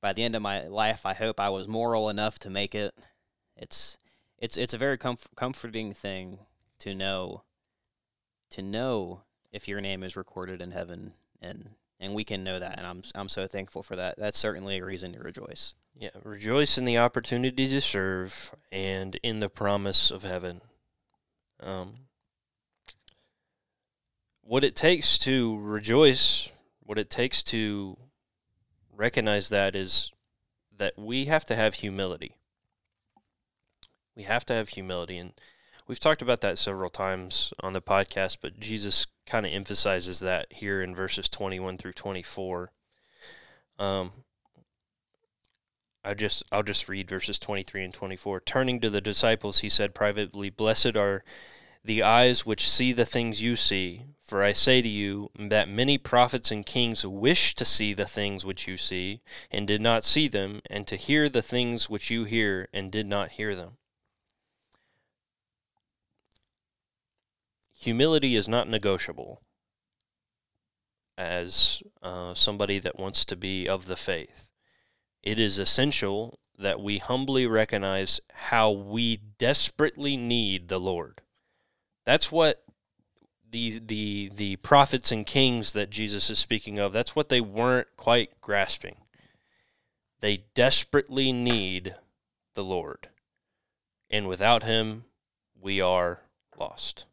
by the end of my life, I hope I was moral enough to make it. It's it's it's a very comf- comforting thing to know to know if your name is recorded in heaven and and we can know that and I'm I'm so thankful for that. That's certainly a reason to rejoice. Yeah, rejoice in the opportunity to serve and in the promise of heaven. Um, what it takes to rejoice, what it takes to recognize that is that we have to have humility. We have to have humility. And we've talked about that several times on the podcast, but Jesus kind of emphasizes that here in verses 21 through 24. Um, I just I'll just read verses 23 and 24. Turning to the disciples, he said privately, "Blessed are the eyes which see the things you see, for I say to you that many prophets and kings wished to see the things which you see and did not see them, and to hear the things which you hear and did not hear them." Humility is not negotiable as uh, somebody that wants to be of the faith it is essential that we humbly recognize how we desperately need the Lord. That's what the the the prophets and kings that Jesus is speaking of, that's what they weren't quite grasping. They desperately need the Lord. And without him, we are lost.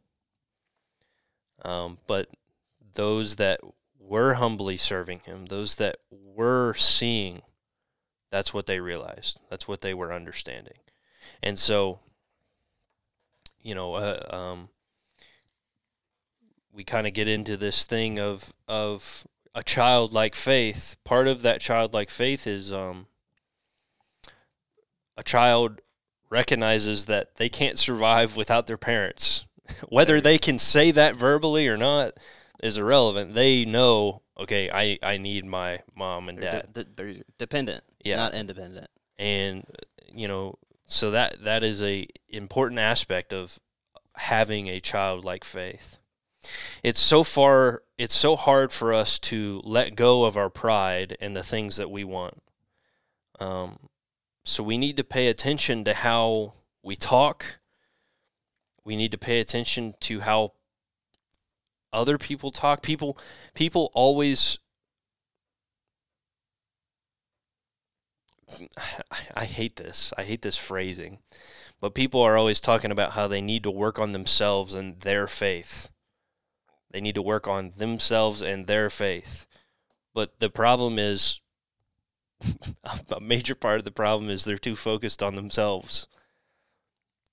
Um, but those that were humbly serving him, those that were seeing that's what they realized. That's what they were understanding. And so, you know, uh, um, we kind of get into this thing of of a childlike faith. Part of that childlike faith is um, a child recognizes that they can't survive without their parents. Whether they can say that verbally or not is irrelevant. They know, okay, I, I need my mom and dad. They're, de- they're dependent yeah. not independent. And you know, so that that is a important aspect of having a childlike faith. It's so far it's so hard for us to let go of our pride and the things that we want. Um, so we need to pay attention to how we talk. We need to pay attention to how other people talk. People people always I hate this. I hate this phrasing. But people are always talking about how they need to work on themselves and their faith. They need to work on themselves and their faith. But the problem is a major part of the problem is they're too focused on themselves.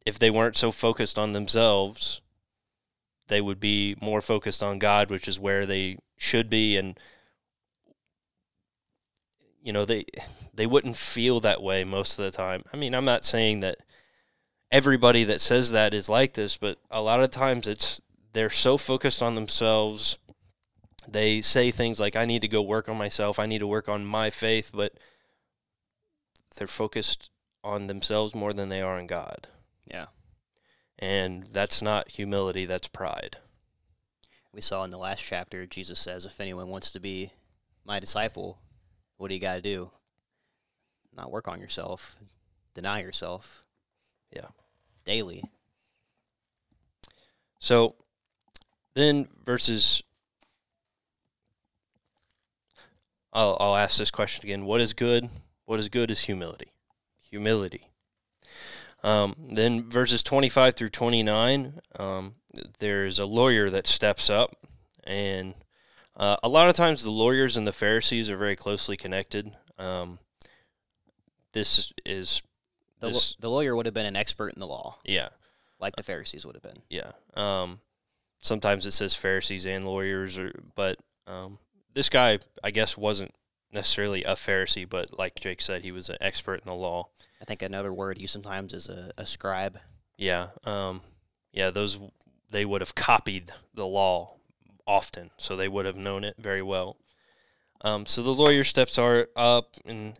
If they weren't so focused on themselves, they would be more focused on God, which is where they should be and you know they they wouldn't feel that way most of the time. I mean, I'm not saying that everybody that says that is like this, but a lot of times it's they're so focused on themselves. They say things like I need to go work on myself, I need to work on my faith, but they're focused on themselves more than they are on God. Yeah. And that's not humility, that's pride. We saw in the last chapter Jesus says if anyone wants to be my disciple, what do you got to do? Not work on yourself, deny yourself. Yeah. Daily. So then verses I'll I'll ask this question again. What is good? What is good is humility. Humility. Um, then verses 25 through 29, um, there's a lawyer that steps up and uh, a lot of times, the lawyers and the Pharisees are very closely connected. Um, this is the, this, the lawyer would have been an expert in the law. Yeah, like the Pharisees would have been. Yeah. Sometimes it says Pharisees and lawyers, or but um, this guy, I guess, wasn't necessarily a Pharisee, but like Jake said, he was an expert in the law. I think another word used sometimes is a, a scribe. Yeah. Um, yeah. Those they would have copied the law often, so they would have known it very well. Um, so the lawyer steps up and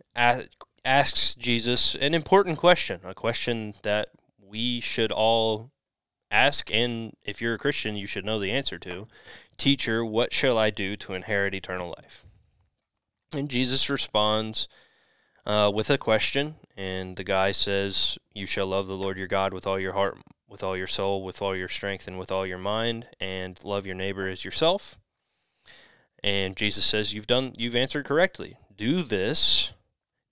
asks Jesus an important question, a question that we should all ask, and if you're a Christian, you should know the answer to. Teacher, what shall I do to inherit eternal life? And Jesus responds, uh, with a question, and the guy says, "You shall love the Lord your God with all your heart, with all your soul, with all your strength, and with all your mind, and love your neighbor as yourself." And Jesus says, "You've done. You've answered correctly. Do this,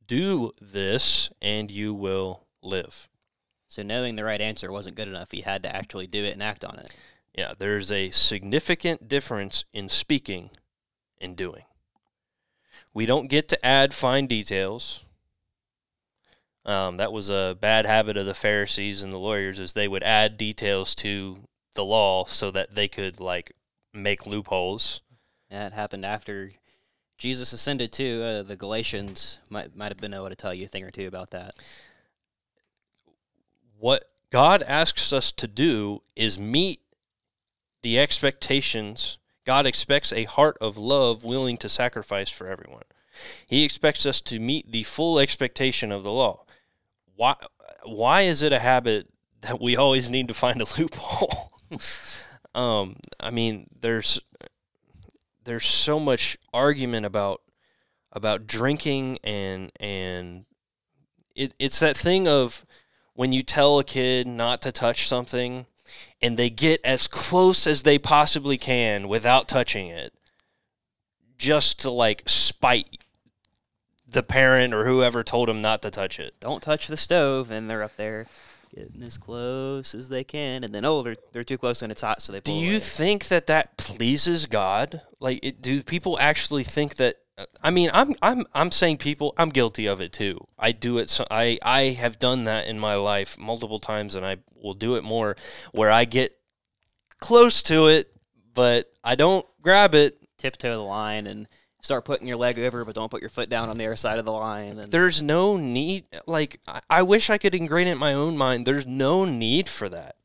do this, and you will live." So knowing the right answer wasn't good enough. He had to actually do it and act on it. Yeah, there's a significant difference in speaking and doing. We don't get to add fine details. Um, that was a bad habit of the Pharisees and the lawyers, is they would add details to the law so that they could like make loopholes. That happened after Jesus ascended too. Uh, the Galatians might might have been able to tell you a thing or two about that. What God asks us to do is meet the expectations. God expects a heart of love willing to sacrifice for everyone. He expects us to meet the full expectation of the law. Why why is it a habit that we always need to find a loophole? um, I mean, there's there's so much argument about about drinking and and it, it's that thing of when you tell a kid not to touch something and they get as close as they possibly can without touching it just to like spite the parent or whoever told them not to touch it. Don't touch the stove, and they're up there getting as close as they can, and then oh, they're they're too close and it's hot, so they. Do you away. think that that pleases God? Like, it, do people actually think that? I mean, I'm I'm I'm saying people. I'm guilty of it too. I do it. So I I have done that in my life multiple times, and I will do it more. Where I get close to it, but I don't grab it. tiptoe the line and start putting your leg over, but don't put your foot down on the other side of the line? And There's no need. Like, I, I wish I could ingrain it in my own mind. There's no need for that.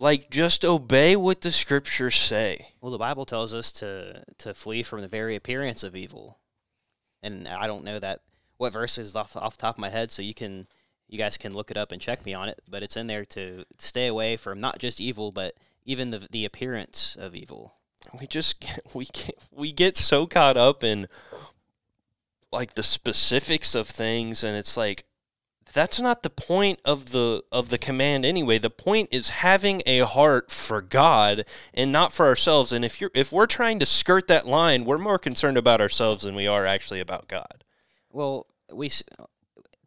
Like, just obey what the scriptures say. well, the Bible tells us to to flee from the very appearance of evil, and I don't know that what verse is off off the top of my head, so you can. You guys can look it up and check me on it, but it's in there to stay away from not just evil, but even the the appearance of evil. we just get, we get, we get so caught up in like the specifics of things and it's like that's not the point of the of the command anyway the point is having a heart for God and not for ourselves and if you're if we're trying to skirt that line we're more concerned about ourselves than we are actually about God Well, we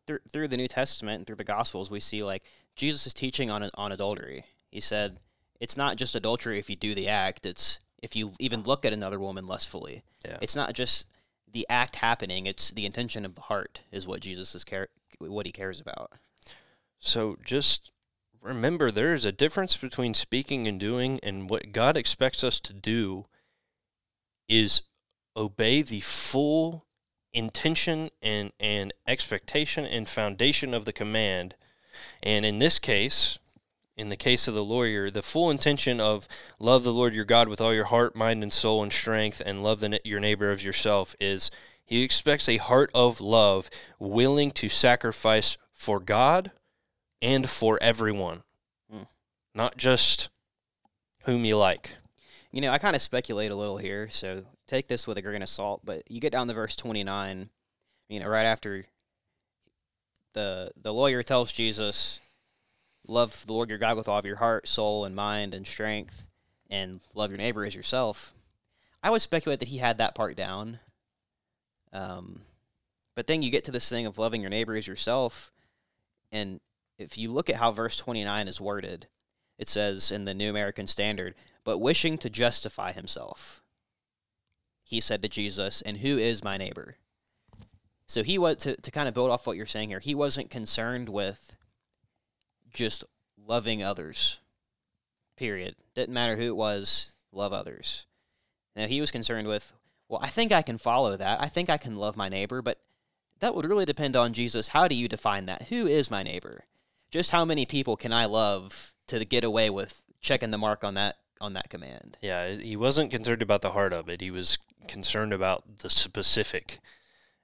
through through the New Testament and through the Gospels, we see like Jesus is teaching on on adultery. He said it's not just adultery if you do the act; it's if you even look at another woman lustfully. Yeah. It's not just the act happening; it's the intention of the heart is what Jesus is care what he cares about. So just remember there is a difference between speaking and doing, and what God expects us to do is obey the full intention and, and expectation and foundation of the command. And in this case, in the case of the lawyer, the full intention of love the Lord your God with all your heart, mind, and soul and strength, and love the, your neighbor as yourself is he expects a heart of love willing to sacrifice for God and for everyone, Mm. not just whom you like. You know, I kind of speculate a little here, so take this with a grain of salt. But you get down to verse twenty nine, you know, right after the the lawyer tells Jesus, "Love the Lord your God with all of your heart, soul, and mind and strength, and love your neighbor as yourself." I would speculate that he had that part down. Um, but then you get to this thing of loving your neighbor as yourself, and if you look at how verse twenty nine is worded, it says in the New American Standard, but wishing to justify himself. He said to Jesus, And who is my neighbor? So he was to, to kind of build off what you're saying here, he wasn't concerned with just loving others. Period. Didn't matter who it was, love others. Now he was concerned with, well, I think I can follow that. I think I can love my neighbor, but that would really depend on Jesus. How do you define that? Who is my neighbor? Just how many people can I love to get away with checking the mark on that on that command? Yeah, he wasn't concerned about the heart of it. He was concerned about the specific.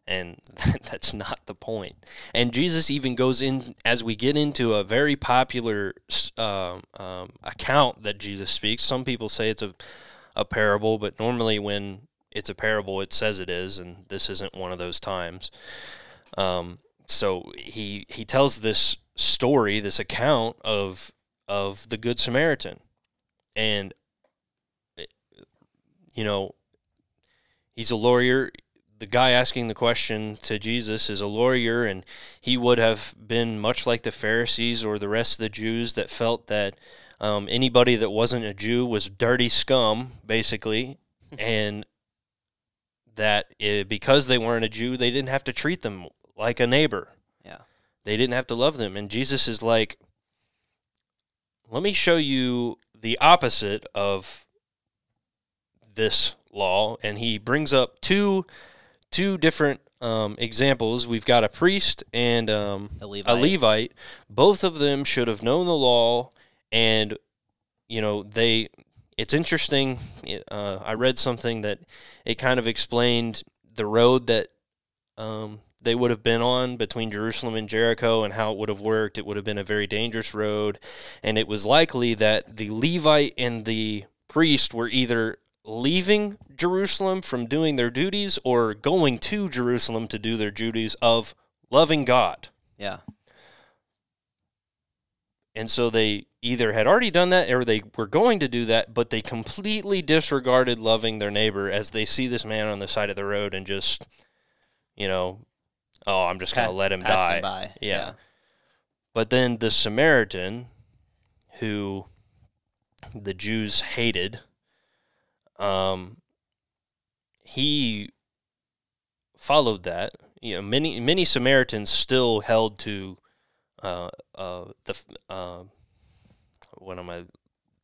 And that's not the point. And Jesus even goes in, as we get into a very popular um, um, account that Jesus speaks. Some people say it's a, a parable, but normally when it's a parable, it says it is, and this isn't one of those times. Um, so he he tells this story, this account of of the Good Samaritan, and eh, you know he's a lawyer. The guy asking the question to Jesus is a lawyer, and he would have been much like the Pharisees or the rest of the Jews that felt that um, anybody that wasn't a Jew was dirty scum, basically, and that it, because they weren't a Jew, they didn't have to treat them like a neighbor. Yeah. They didn't have to love them. And Jesus is like, let me show you the opposite of this law. And he brings up two two different um, examples. We've got a priest and um, A a Levite. Levite. Both of them should have known the law, and you know they. It's interesting. Uh, I read something that it kind of explained the road that um, they would have been on between Jerusalem and Jericho and how it would have worked. It would have been a very dangerous road, and it was likely that the Levite and the priest were either leaving Jerusalem from doing their duties or going to Jerusalem to do their duties of loving God. Yeah. And so they either had already done that or they were going to do that, but they completely disregarded loving their neighbor as they see this man on the side of the road and just, you know, oh, I'm just going to let him die. him by. Yeah. But then the Samaritan, who the Jews hated, um, he followed that. You know, many many Samaritans still held to uh, uh, the uh, what am I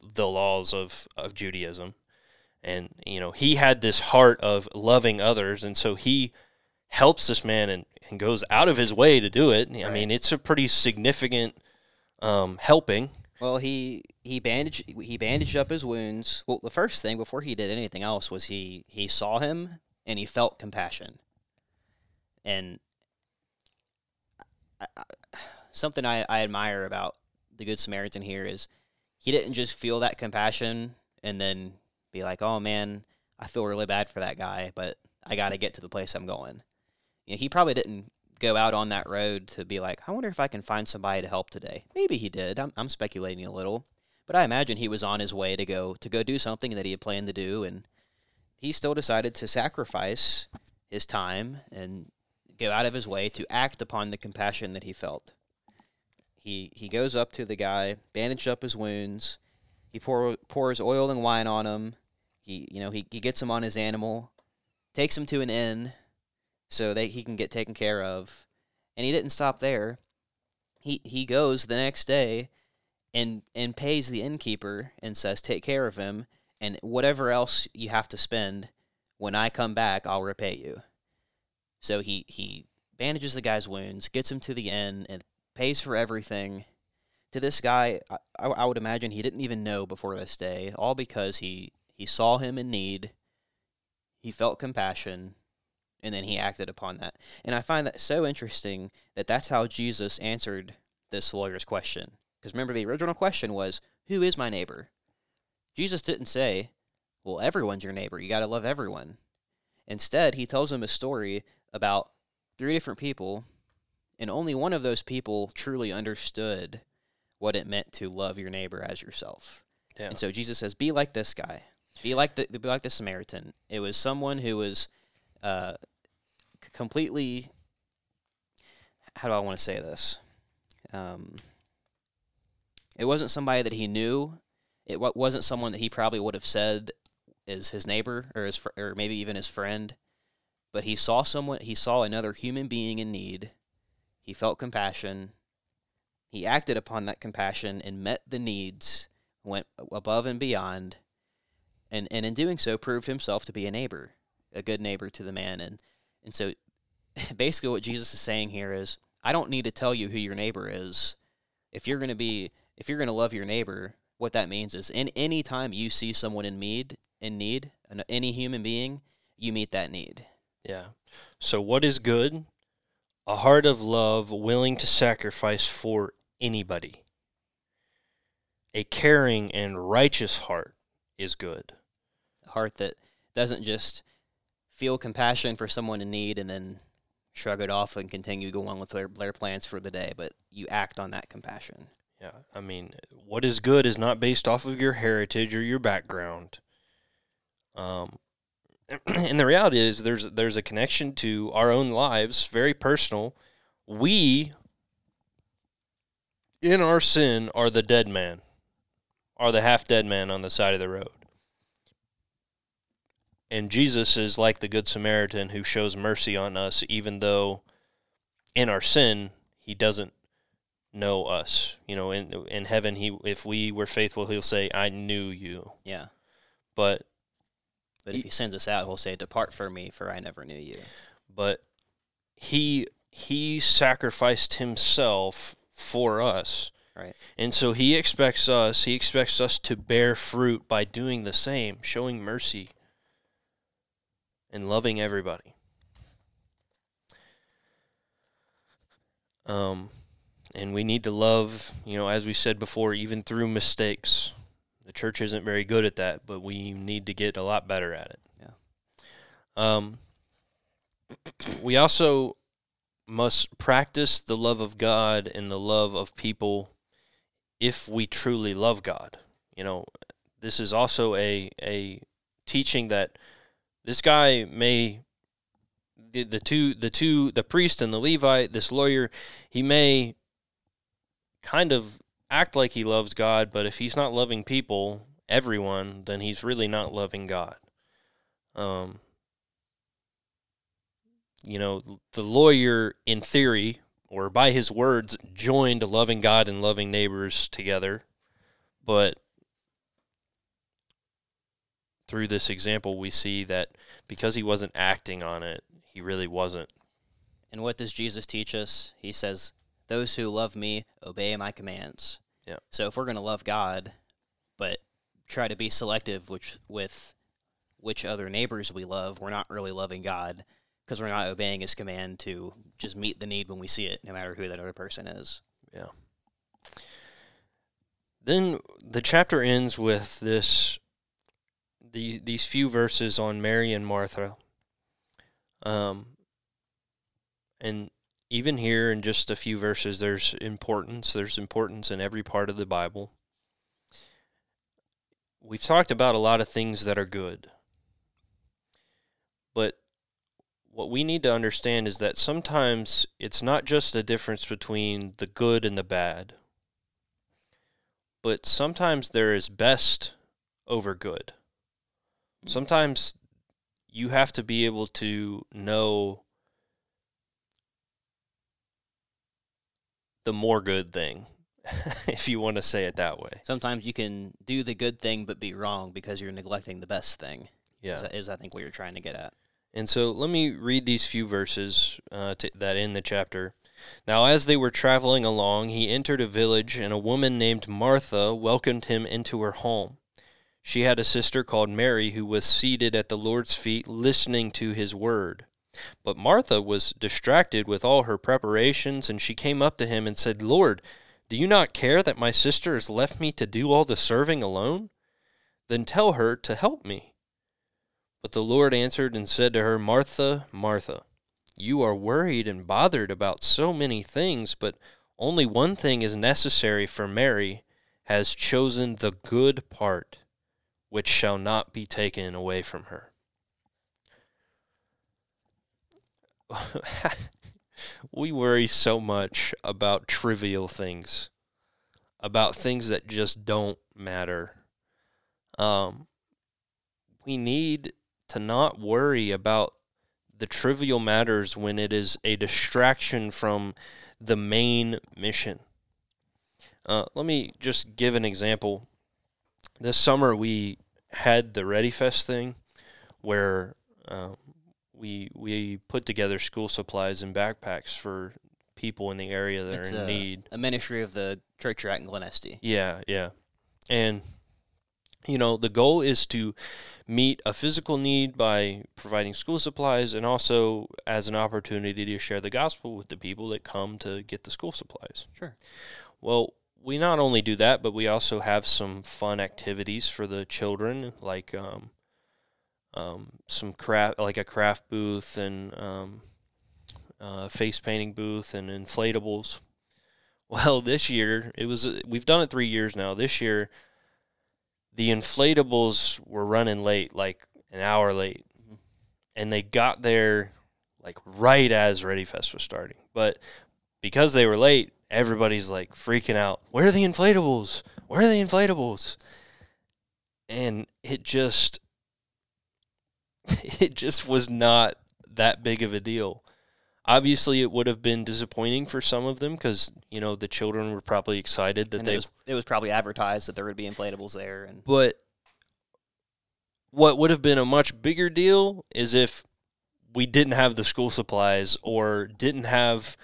the laws of of Judaism, and you know he had this heart of loving others, and so he helps this man and, and goes out of his way to do it. I Right. mean, it's a pretty significant um, helping. Well, he he bandaged he bandaged up his wounds. Well, the first thing before he did anything else was he he saw him and he felt compassion. And I, I, something I, I admire about the Good Samaritan here is he didn't just feel that compassion and then be like, "Oh man, I feel really bad for that guy, but I got to get to the place I'm going." You know, he probably didn't go out on that road to be like, I wonder if I can find somebody to help today. Maybe he did. I'm, I'm speculating a little, but I imagine he was on his way to go to go do something that he had planned to do, and he still decided to sacrifice his time and go out of his way to act upon the compassion that he felt. He he goes up to the guy, bandaged up his wounds. He pour, pours oil and wine on him. He you know he, he gets him on his animal, takes him to an inn so that he can get taken care of. And he didn't stop there. He he goes the next day and and pays the innkeeper and says, "Take care of him, and whatever else you have to spend, when I come back, I'll repay you." So he he bandages the guy's wounds, gets him to the inn, and pays for everything. To this guy, I, I would imagine he didn't even know before this day, all because he he saw him in need. He felt compassion, and then he acted upon that. And I find that so interesting that that's how Jesus answered this lawyer's question. Because remember, the original question was, Who is my neighbor? Jesus didn't say, Well, everyone's your neighbor. You got to love everyone. Instead, he tells him a story about three different people, and only one of those people truly understood what it meant to love your neighbor as yourself. Yeah. And so Jesus says, "Be like this guy. Be like the be like the Samaritan. It was someone who was uh, completely. How do I want to say this? Um, it wasn't somebody that he knew. It wasn't someone that he probably would have said is his neighbor or his fr- or maybe even his friend. But he saw someone. He saw another human being in need. He felt compassion. He acted upon that compassion and met the needs, went above and beyond, and, and in doing so proved himself to be a neighbor, a good neighbor to the man. And, and so basically what Jesus is saying here is I don't need to tell you who your neighbor is. If you're going to be if you're going to love your neighbor, what that means is in any time you see someone in need, in need, any human being, you meet that need. Yeah. So what is good? A heart of love willing to sacrifice for anybody. A caring and righteous heart is good. A heart that doesn't just feel compassion for someone in need and then shrug it off and continue going with their, their plans for the day, but you act on that compassion. Yeah, I mean, what is good is not based off of your heritage or your background. Um, and the reality is, there's there's a connection to our own lives, very personal. We, in our sin, are the dead man, are the half dead man on the side of the road. And Jesus is like the Good Samaritan who shows mercy on us, even though in our sin, he doesn't know us. You know, in in heaven, he if we were faithful, he'll say, "I knew you." Yeah. But But if he sends us out, he'll say, Depart from me, for I never knew you. but he he sacrificed himself for us. Right. And so he expects us, he expects us to bear fruit by doing the same, showing mercy and loving everybody. Um and we need to love, you know, as we said before, even through mistakes. The church isn't very good at that, but we need to get a lot better at it. Yeah. Um we also must practice the love of God and the love of people if we truly love God. You know, this is also a a teaching that this guy may the, the two the two the priest and the Levite, this lawyer, he may kind of act like he loves God, but if he's not loving people, everyone, then he's really not loving God. Um you know, the lawyer, in theory, or by his words, joined loving God and loving neighbors together. But through this example, we see that because he wasn't acting on it, he really wasn't. And what does Jesus teach us? He says, Those who love me obey my commands. Yeah. So if we're going to love God, but try to be selective which, with which other neighbors we love, we're not really loving God because we're not obeying his command to just meet the need when we see it, no matter who that other person is. Yeah. Then the chapter ends with this the, these few verses on Mary and Martha. Um, and even here in just a few verses, there's importance. There's importance in every part of the Bible. We've talked about a lot of things that are good. But what we need to understand is that sometimes it's not just a difference between the good and the bad, but sometimes there is best over good. Sometimes you have to be able to know the more good thing, if you want to say it that way. Sometimes you can do the good thing but be wrong because you're neglecting the best thing. Yeah. Is, I think what you're trying to get at. And so let me read these few verses uh, to, that end the chapter. Now, as they were traveling along, he entered a village, and a woman named Martha welcomed him into her home. She had a sister called Mary who was seated at the Lord's feet listening to his word. But Martha was distracted with all her preparations, and she came up to him and said, Lord, do you not care that my sister has left me to do all the serving alone? Then tell her to help me. But the Lord answered and said to her, Martha, Martha, you are worried and bothered about so many things, but only one thing is necessary for Mary has chosen the good part, which shall not be taken away from her. we worry so much about trivial things, about things that just don't matter. Um, we need to not worry about the trivial matters when it is a distraction from the main mission. Uh, let me just give an example. This summer we had the Ready Fest thing, where um, we we put together school supplies and backpacks for people in the area that It's are in a, need. a ministry of the church you're at in Glen Este. Yeah, yeah. And you know, the goal is to meet a physical need by providing school supplies and also as an opportunity to share the gospel with the people that come to get the school supplies. Sure. Well, we not only do that, but we also have some fun activities for the children, like um, um, some craft, like a craft booth, and um, uh, face painting booth and inflatables. Well, this year it was we've done it three years now. This year, the inflatables were running late, like an hour late, and they got there like right as Ready Fest was starting. But because they were late, everybody's like freaking out. Where are the inflatables? Where are the inflatables? And it just it just was not that big of a deal. Obviously, it would have been disappointing for some of them because you know the children were probably excited that And they. it was, it was probably advertised that there would be inflatables there, and But what would have been a much bigger deal is if we didn't have the school supplies or didn't have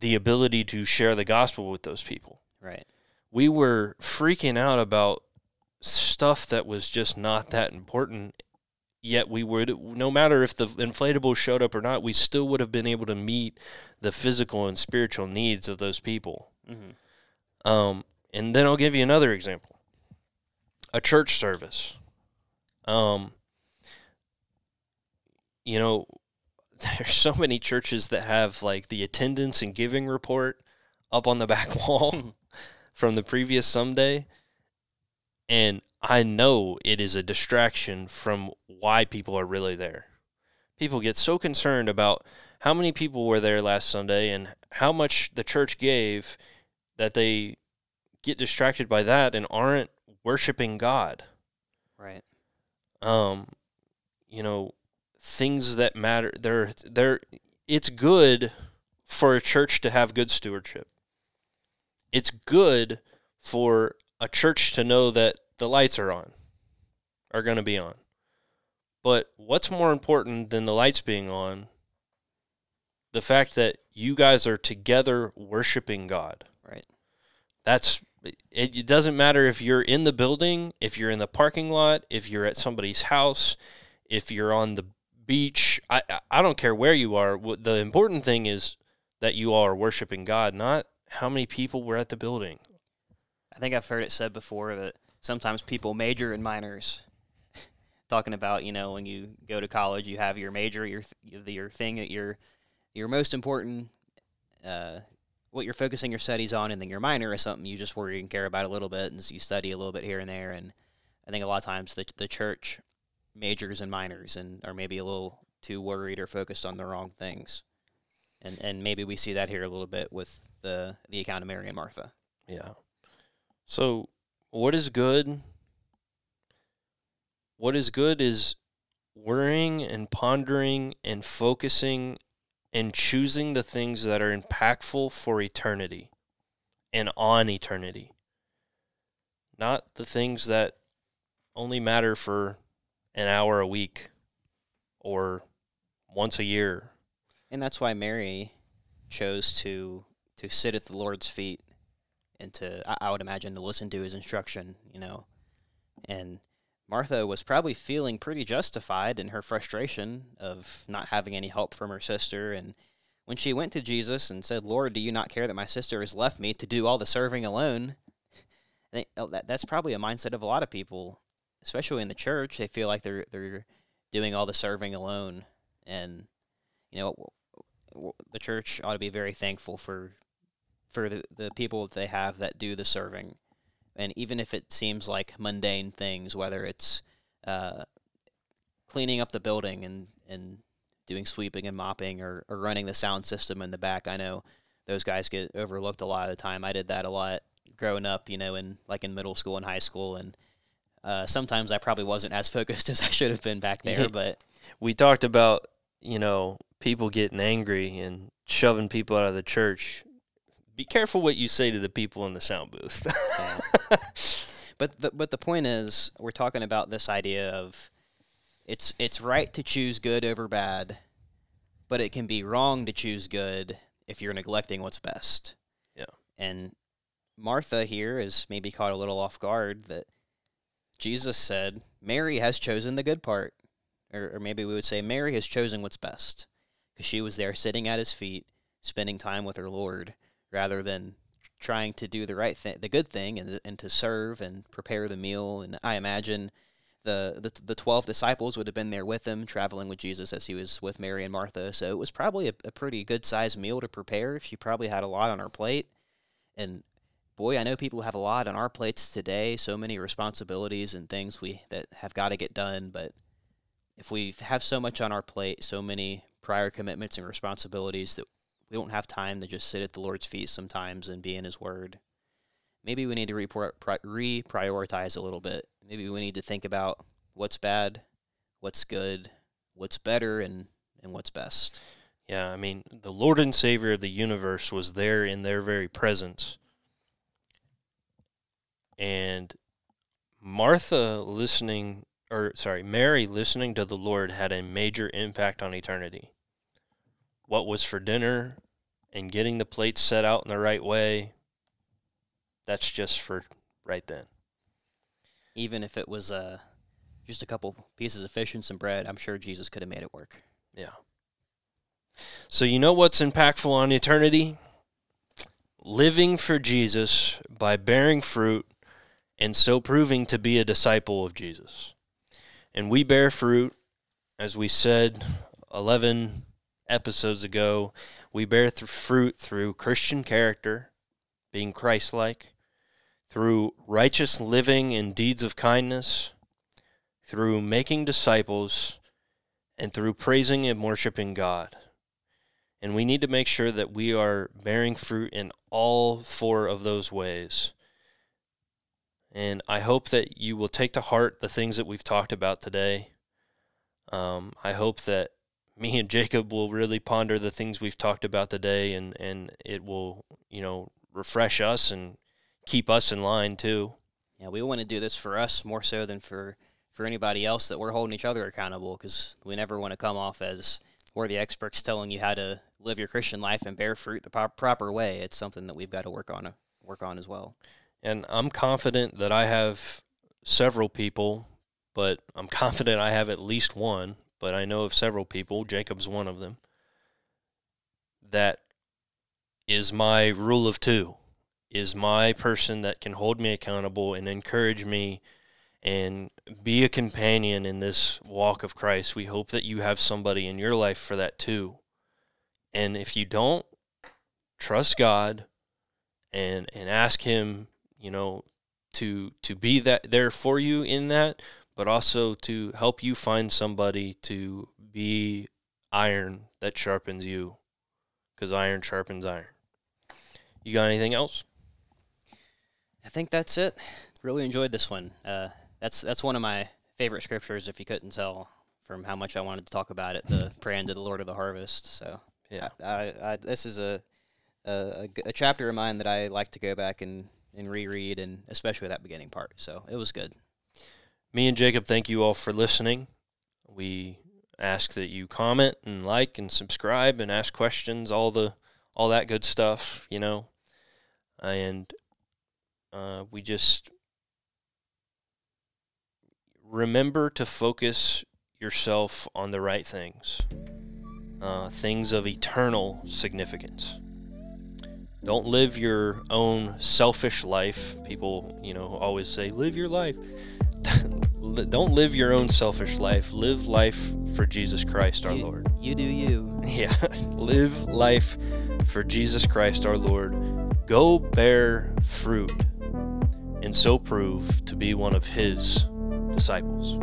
the ability to share the gospel with those people. right, We were freaking out about stuff that was just not that important. Yet we would, no matter if the inflatable showed up or not, we still would have been able to meet the physical and spiritual needs of those people. hmm Um, and then I'll give you another example. A church service. Um, you know, there's so many churches that have like the attendance and giving report up on the back wall from the previous Sunday. And I know it is a distraction from why people are really there. People get so concerned about how many people were there last Sunday and how much the church gave that they get distracted by that and aren't worshiping God. right, Um, you know, things that matter. They're they're. It's good for a church to have good stewardship. It's good for a church to know that the lights are on, are going to be on. But what's more important than the lights being on? The fact that you guys are together worshiping God right. that's it, it doesn't matter if you're in the building, if you're in the parking lot, if you're at somebody's house, if you're on the beach. I I- don't care where you are. The important thing is that you are worshiping God, not how many people were at the building. I think I've heard it said before that sometimes people major in minors. Talking about you know when you go to college, you have your major, your th- your thing that you're your most important, uh, what you're focusing your studies on, and then your minor is something you just worry and care about a little bit, and so you study a little bit here and there. And I think a lot of times the the church majors and minors and are maybe a little too worried or focused on the wrong things. And and maybe we see that here a little bit with the the account of Mary and Martha. Yeah. So, what is good? What is good is worrying and pondering and focusing and choosing the things that are impactful for eternity and on eternity. Not the things that only matter for an hour a week or once a year. And that's why Mary chose to to sit at the Lord's feet and to I, I would imagine to listen to his instruction, you know. And Martha was probably feeling pretty justified in her frustration of not having any help from her sister and when she went to Jesus and said, "Lord, do you not care that my sister has left me to do all the serving alone?" Oh, that that's probably a mindset of a lot of people, especially in the church. They feel like they're they're doing all the serving alone, and you know the church ought to be very thankful for for the, the people that they have that do the serving and even if it seems like mundane things whether it's uh, cleaning up the building and, and doing sweeping and mopping or, or running the sound system in the back i know those guys get overlooked a lot of the time i did that a lot growing up you know in like in middle school and high school and uh, sometimes i probably wasn't as focused as i should have been back there Yeah. but We talked about, you know, people getting angry and shoving people out of the church. Be careful what you say to the people in the sound booth. Yeah. But the, but the point is, we're talking about this idea of it's it's right to choose good over bad, but it can be wrong to choose good if you're neglecting what's best. Yeah. And Martha here is maybe caught a little off guard that Jesus said Mary has chosen the good part, or, or maybe we would say Mary has chosen what's best because she was there sitting at his feet, spending time with her Lord, rather than trying to do the right thing, the good thing, and and to serve and prepare the meal. And I imagine the, the the twelve disciples would have been there with him, traveling with Jesus as he was with Mary and Martha. So it was probably a, a pretty good sized meal to prepare. She probably had a lot on her plate, and boy, I know people have a lot on our plates today. So many responsibilities and things we that have got to get done. But if we have so much on our plate, so many prior commitments and responsibilities that we don't have time to just sit at the Lord's feet sometimes and be in His Word. Maybe we need to re prioritize a little bit. Maybe we need to think about what's bad, what's good, what's better, and, and what's best. Yeah, I mean, the Lord and Savior of the universe was there in their very presence and Martha listening or sorry, Mary listening to the Lord had a major impact on eternity. What was for dinner and getting the plates set out in the right way, that's just for right then. Even if it was uh, just a couple pieces of fish and some bread, I'm sure Jesus could have made it work. Yeah. So, you know what's impactful on eternity? Living for Jesus by bearing fruit and so proving to be a disciple of Jesus. And we bear fruit, as we said 11 episodes ago, we bear th- fruit through Christian character, being Christ like, through righteous living and deeds of kindness, through making disciples, and through praising and worshiping God. And we need to make sure that we are bearing fruit in all four of those ways and I hope that you will take to heart the things that we've talked about today. Um, I hope that me and Jacob will really ponder the things we've talked about today, and, and it will, you know, refresh us and keep us in line too. Yeah, we want to do this for us more so than for for anybody else that we're holding each other accountable because we never want to come off as we're the experts telling you how to live your Christian life and bear fruit the proper way. It's something that we've got to work on work on as well. And I'm confident that I have several people, but I'm confident I have at least one, but I know of several people, Jacob's one of them, that is my rule of two, is my person that can hold me accountable and encourage me and be a companion in this walk of Christ. We hope that you have somebody in your life for that too. And if you don't, trust God and and ask him you know, to to be that there for you in that, but also to help you find somebody to be iron that sharpens you, because iron sharpens iron. You got anything else? I think that's it. Really enjoyed this one. Uh, that's that's one of my favorite scriptures. If you couldn't tell from how much I wanted to talk about it, the praying to the Lord of the harvest. So yeah, I, I, this is a, a a chapter of mine that I like to go back and and reread, and especially that beginning part. So it was good. Me and Jacob, thank you all for listening. We ask that you comment and like and subscribe and ask questions, all the all that good stuff, you know. And uh, we just remember to focus yourself on the right things, uh, things of eternal significance. Don't live your own selfish life. People, you know, always say, live your life. Don't live your own selfish life. Live life for Jesus Christ our you, Lord. You do you. Yeah. live life for Jesus Christ our Lord. Go bear fruit and so prove to be one of his disciples.